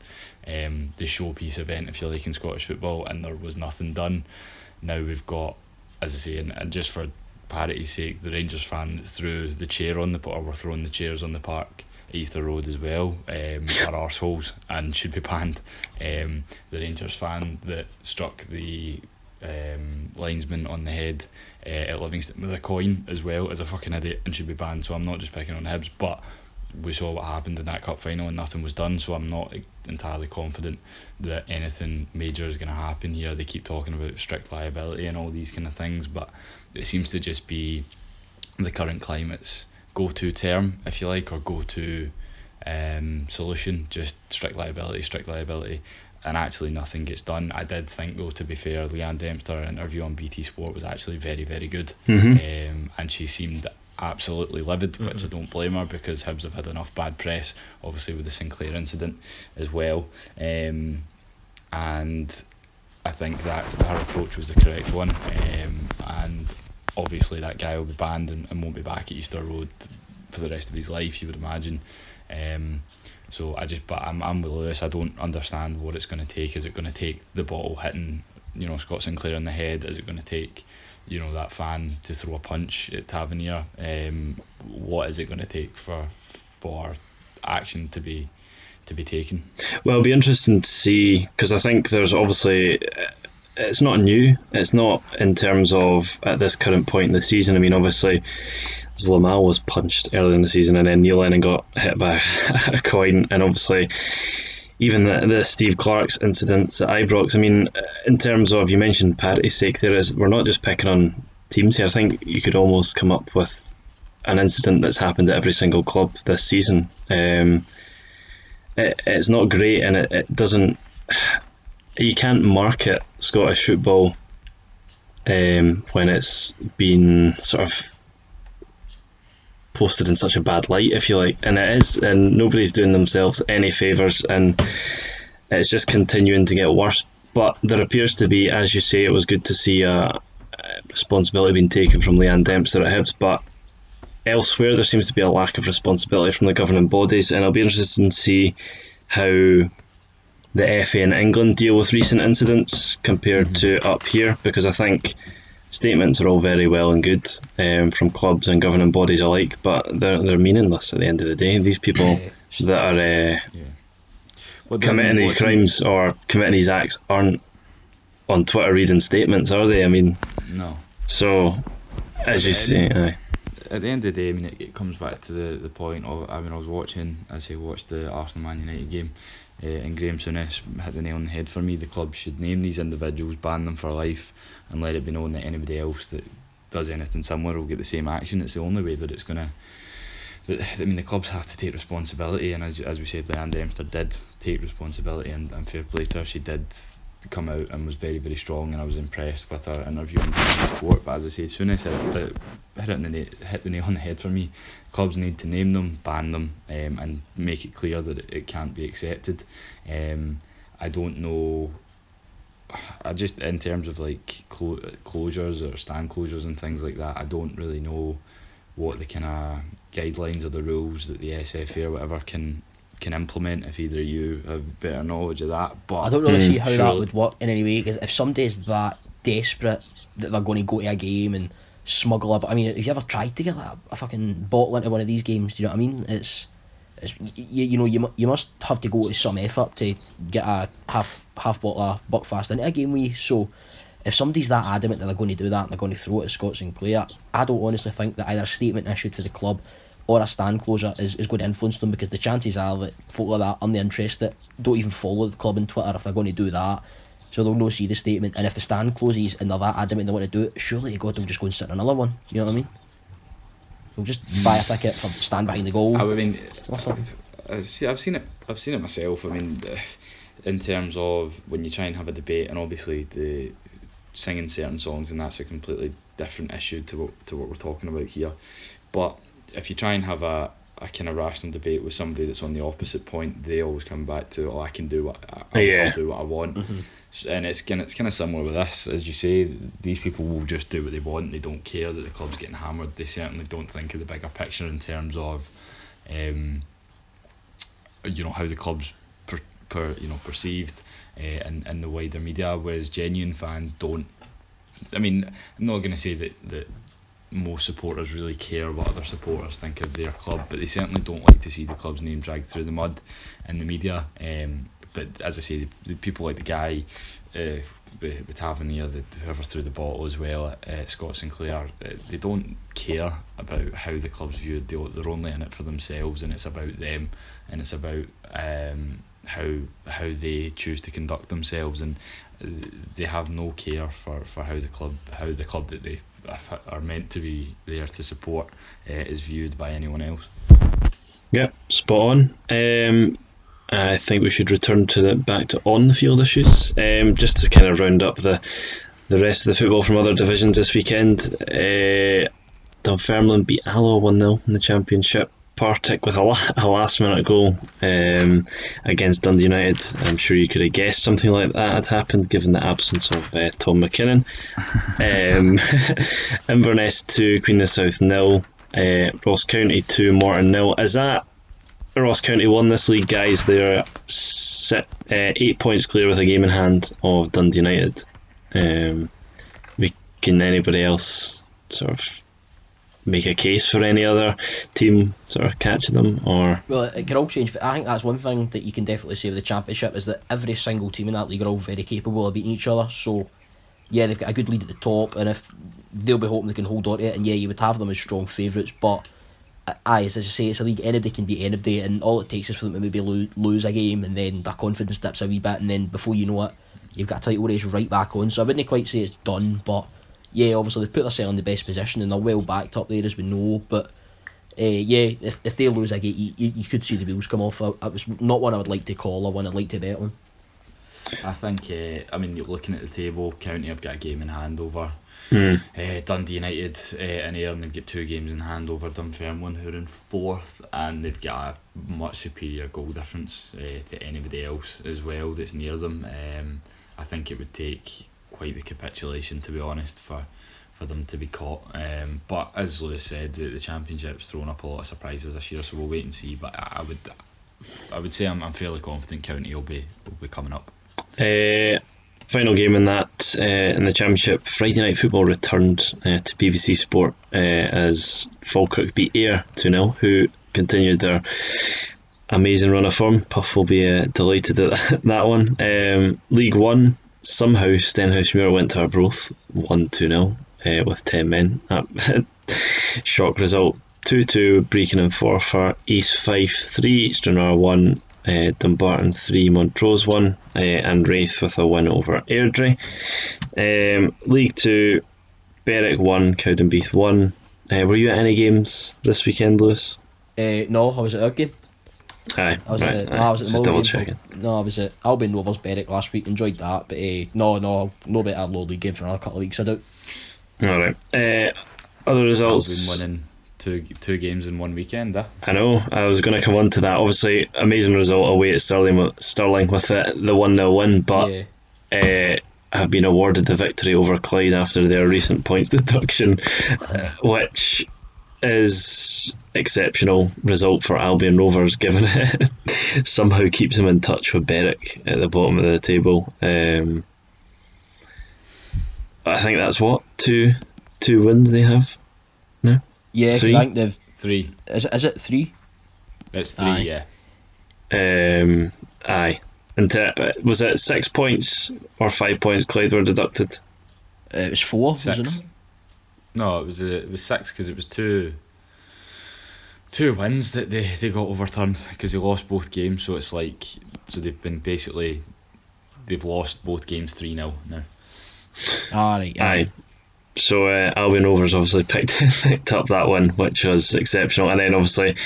um, the showpiece event if you like in Scottish football and there was nothing done now we've got as I say and, and just for parity's sake the Rangers fan that threw the chair on the or were throwing the chairs on the park Easter Road as well um, are arseholes and should be banned. Um, the Rangers fan that struck the um, linesman on the head uh, at Livingston with a coin as well as a fucking idiot and should be banned. So I'm not just picking on Hibs, but we saw what happened in that cup final and nothing was done. So I'm not entirely confident that anything major is going to happen here. They keep talking about strict liability and all these kind of things, but it seems to just be the current climate's go to term, if you like, or go to um, solution, just strict liability, strict liability, and actually nothing gets done. I did think, though, to be fair, Leanne Dempster interview on BT Sport was actually very, very good, Mhm. um, and she seemed absolutely livid, which I don't blame her because Hibs have had enough bad press, obviously with the Sinclair incident as well, um, and I think that her approach was the correct one, um, and obviously that guy will be banned and, and won't be back at Easter Road for the rest of his life, you would imagine. Um, so I just, but I'm, I'm with Lewis. I don't understand what it's going to take. Is it going to take the bottle hitting, you know, Scott Sinclair in the head? Is it going to take, you know, that fan to throw a punch at Tavernier? Um, what is it going to take for for action to be to be taken? Well, it'll be interesting to see because I think there's obviously it's not new. It's not in terms of at this current point in the season. I mean, obviously, Zlamal was punched early in the season, and then Neil Lennon got hit by a coin, and obviously. Even the, the Steve Clarke's incidents at Ibrox. I mean, in terms of you mentioned parity's sake, there is we're not just picking on teams here. I think you could almost come up with an incident that's happened at every single club this season. Um, it, it's not great, and it, it doesn't. You can't market Scottish football um, when it's been sort of posted in such a bad light, if you like, and it is, and nobody's doing themselves any favours, and it's just continuing to get worse. But there appears to be, as you say, it was good to see a, a responsibility being taken from Leanne Dempster at Hibs, but elsewhere there seems to be a lack of responsibility from the governing bodies, and I'll be interested to see how the FA in England deal with recent incidents compared mm-hmm. to up here, because I think statements are all very well and good um, from clubs and governing bodies alike, but they're they're meaningless at the end of the day. These people that are uh, Well, committing these crimes or committing these acts aren't on Twitter reading statements, are they? I mean, No. so as you say, aye. at the end of the day, I mean, it, it comes back to the, the point of, I mean, I was watching, as I watched the Arsenal Man United game, uh, and Graham Souness hit the nail on the head for me. The club should name these individuals, ban them for life, and let it be known that anybody else that does anything similar will get the same action. It's the only way that it's going to. I mean, the clubs have to take responsibility, and as, as we said, Leanne Dempster did take responsibility, and, and fair play to her, she did come out and was very, very strong, and I was impressed with her interview on BBC Sport. But as I say, it hit hit, hit the nail on the head for me, clubs need to name them, ban them, um, and make it clear that it, it can't be accepted. Um, I don't know. I just in terms of like clo- closures or stand closures and things like that, I don't really know what the kind of guidelines or the rules that the SFA or whatever can can implement. If either you have better knowledge of that, but I don't really see how that would work in any way because if somebody's that desperate that they're going to go to a game and smuggle up, I mean, have you ever tried to get like, a, fucking bottle into one of these games? Do you know what I mean? It's, it's you, you know you you must have to go to some effort to get a half half bottle of Buckfast into a game we. So if somebody's that adamant that they're going to do that and they're going to throw it at Scott Sinclair, I don't honestly think that either a statement issued for the club or a stand closure is, is going to influence them because the chances are that folk like that, untheinterested, don't even follow the club on Twitter if they're going to do that. So they'll no see the statement, and if the stand closes and they're that adamant they want to do it, surely God they'll just go and sit in another one. You know what I mean? They'll just hmm. buy a ticket for stand behind the goal. I mean. I see, I've seen it. I've seen it myself. I mean, in terms of when you try and have a debate, and obviously the singing certain songs, and that's a completely different issue to what to what we're talking about here. But if you try and have a a kind of rational debate with somebody that's on the opposite point, they always come back to, oh, I can do what I, Yeah. I'll do what I want, S- and it's kind of it's kind of similar with this, as you say. These people will just do what they want. They don't care that the club's getting hammered. They certainly don't think of the bigger picture in terms of, um, you know, how the club's per, per you know perceived, uh, and and the wider media. Whereas genuine fans don't. I mean, I'm not going to say that that most supporters really care what other supporters think of their club, but they certainly don't like to see the club's name dragged through the mud in the media. Um, but as I say, the, the people like the guy uh, with, with Tavernier, the, whoever threw the bottle as well, uh, Scott Sinclair, uh, they don't care about how the club's viewed. They, they're only in it for themselves, and it's about them, and it's about um, how how they choose to conduct themselves, and uh, they have no care for, for how the club how the club that they are- meant to be there to support uh, is viewed by anyone else. Yep, spot on. Um, I think we should return to the back to on the field issues. Um, just to kind of round up the the rest of the football from other divisions this weekend. Uh, Dunfermline beat Alloa 1 0 in the Championship. Partick with a, la- a last minute goal um, against Dundee United. I'm sure you could have guessed something like that had happened given the absence of uh, Tom McKinnon. um, Inverness 2, Queen of the South 0. Uh, Ross County 2, Morton 0. Is that Ross County won this league, guys? They're uh, eight points clear with a game in hand of Dundee United. Um, we, can anybody else sort of make a case for any other team sort of catching them? Or Well, it can all change. I think that's one thing that you can definitely say with the championship is that every single team in that league are all very capable of beating each other. So, yeah, they've got a good lead at the top, and if they'll be hoping they can hold on to it, and yeah, you would have them as strong favourites. But uh, aye, as I say, it's a league anybody can beat anybody, and all it takes is for them to maybe lose, lose a game, and then their confidence dips a wee bit, and then before you know it, you've got a title race right back on. So I wouldn't quite say it's done, but yeah, obviously they've put themselves in the best position, and they're well backed up there as we know, but. Uh, yeah, if, if they lose a game, you, you, you could see the wheels come off. It was not one I would like to call or one I'd like to bet on. I think, uh, I mean, you're looking at the table, County have got a game in hand over Hmm. uh, Dundee United uh, in Ayr, and they've got two games in hand over Dunfermline, who are in fourth, and they've got a much superior goal difference uh, to anybody else as well that's near them. Um, I think it would take quite the capitulation, to be honest, for for them to be caught. Um, but as Lewis said, the, the championship's thrown up a lot of surprises this year, so we'll wait and see. But I, I would, I would say I'm, I'm fairly confident County will be will be coming up. Uh, final game in that uh, in the championship, Friday night football returned uh, to BBC Sport uh, as Falkirk beat Ayr 2 0, who continued their amazing run of form. Puff will be uh, delighted at that one. Um, League One, somehow Stenhousemuir went to Arbroath 1 2 0 uh, with 10 men. Shock result 2 2, Brechin and Forfar, East Fife 3, Stranraer 1, uh, Dumbarton 3, Montrose 1, uh, and Raith with a win over Airdrie. Um, League 2, Berwick 1, Cowdenbeath 1. Uh, were you at any games this weekend, Lewis? No, I was at our game. Aye, I was right, at the, aye, no, I was at the just Mull double game. checking. No, I was at Albion Rovers Berwick last week. Enjoyed that, but uh, no, no, no better low league game for another couple of weeks. I doubt. Alright. Uh, other Albion results. winning two two games in one weekend. Eh? I know. I was going to come on to that. Obviously, amazing result away at Stirling, Stirling with the the one 0 win, but yeah, uh, have been awarded the victory over Clyde after their recent points deduction, uh, which is exceptional result for Albion Rovers, given it somehow keeps them in touch with Berwick at the bottom of the table. Um, I think that's what two two wins they have. No. yeah. Because Three? I think they've Three. is it, is it three? It's three. Aye. Yeah. Um, aye. And uh, was it six points or five points Clyde were deducted? Uh, it was four, was Six. it? Not? No, it was uh, it was six because it was two. Two wins that they, they got overturned because they lost both games. So it's like so they've been basically they've lost both games three 0 now. Alright, Aye. So uh, Albion Rovers obviously picked, picked up that one, which was exceptional, and then obviously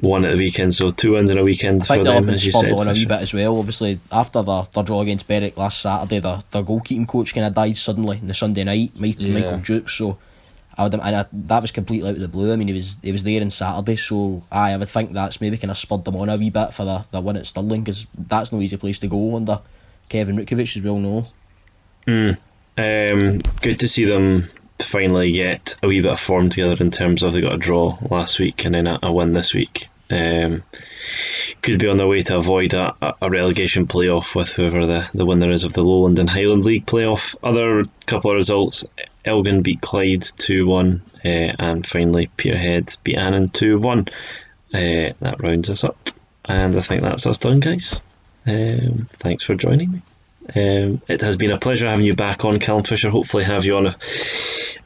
one at the weekend. So two wins in a weekend I for think they'll have been spurred on a wee bit as well. Obviously, after their, their draw against Berwick last Saturday, their, their goalkeeping coach kind of died suddenly on the Sunday night, Mike, Yeah. Michael Dukes. So I would, and that was completely out of the blue. I mean, he was he was there on Saturday, so aye, I would think that's maybe kind of spurred them on a wee bit for the, the win at Stirling because that's no easy place to go under Kevin Rutkiewicz, as we all know. Um, good to see them finally get a wee bit of form together in terms of they got a draw last week and then a, a win this week. Um, could be on their way to avoid a, a- a relegation playoff with whoever the, the winner is of the Lowland and Highland League playoff. Other couple of results Elgin beat Clyde 2 1, uh, and finally Peterhead beat Annan 2 1. Uh, that rounds us up, and I think that's us done, guys. Um, thanks for joining me. Um, it has been a pleasure having you back on, Callum Fisher. Hopefully, have you on a,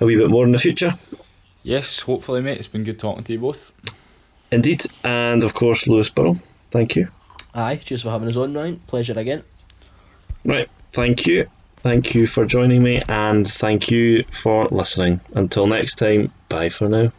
a wee bit more in the future. Yes, hopefully, mate. It's been good talking to you both. Indeed, and of course, Lewis Burrow. Thank you. Aye, cheers for having us on, Ryan. Pleasure again. Right, thank you. Thank you for joining me, and thank you for listening. Until next time, bye for now.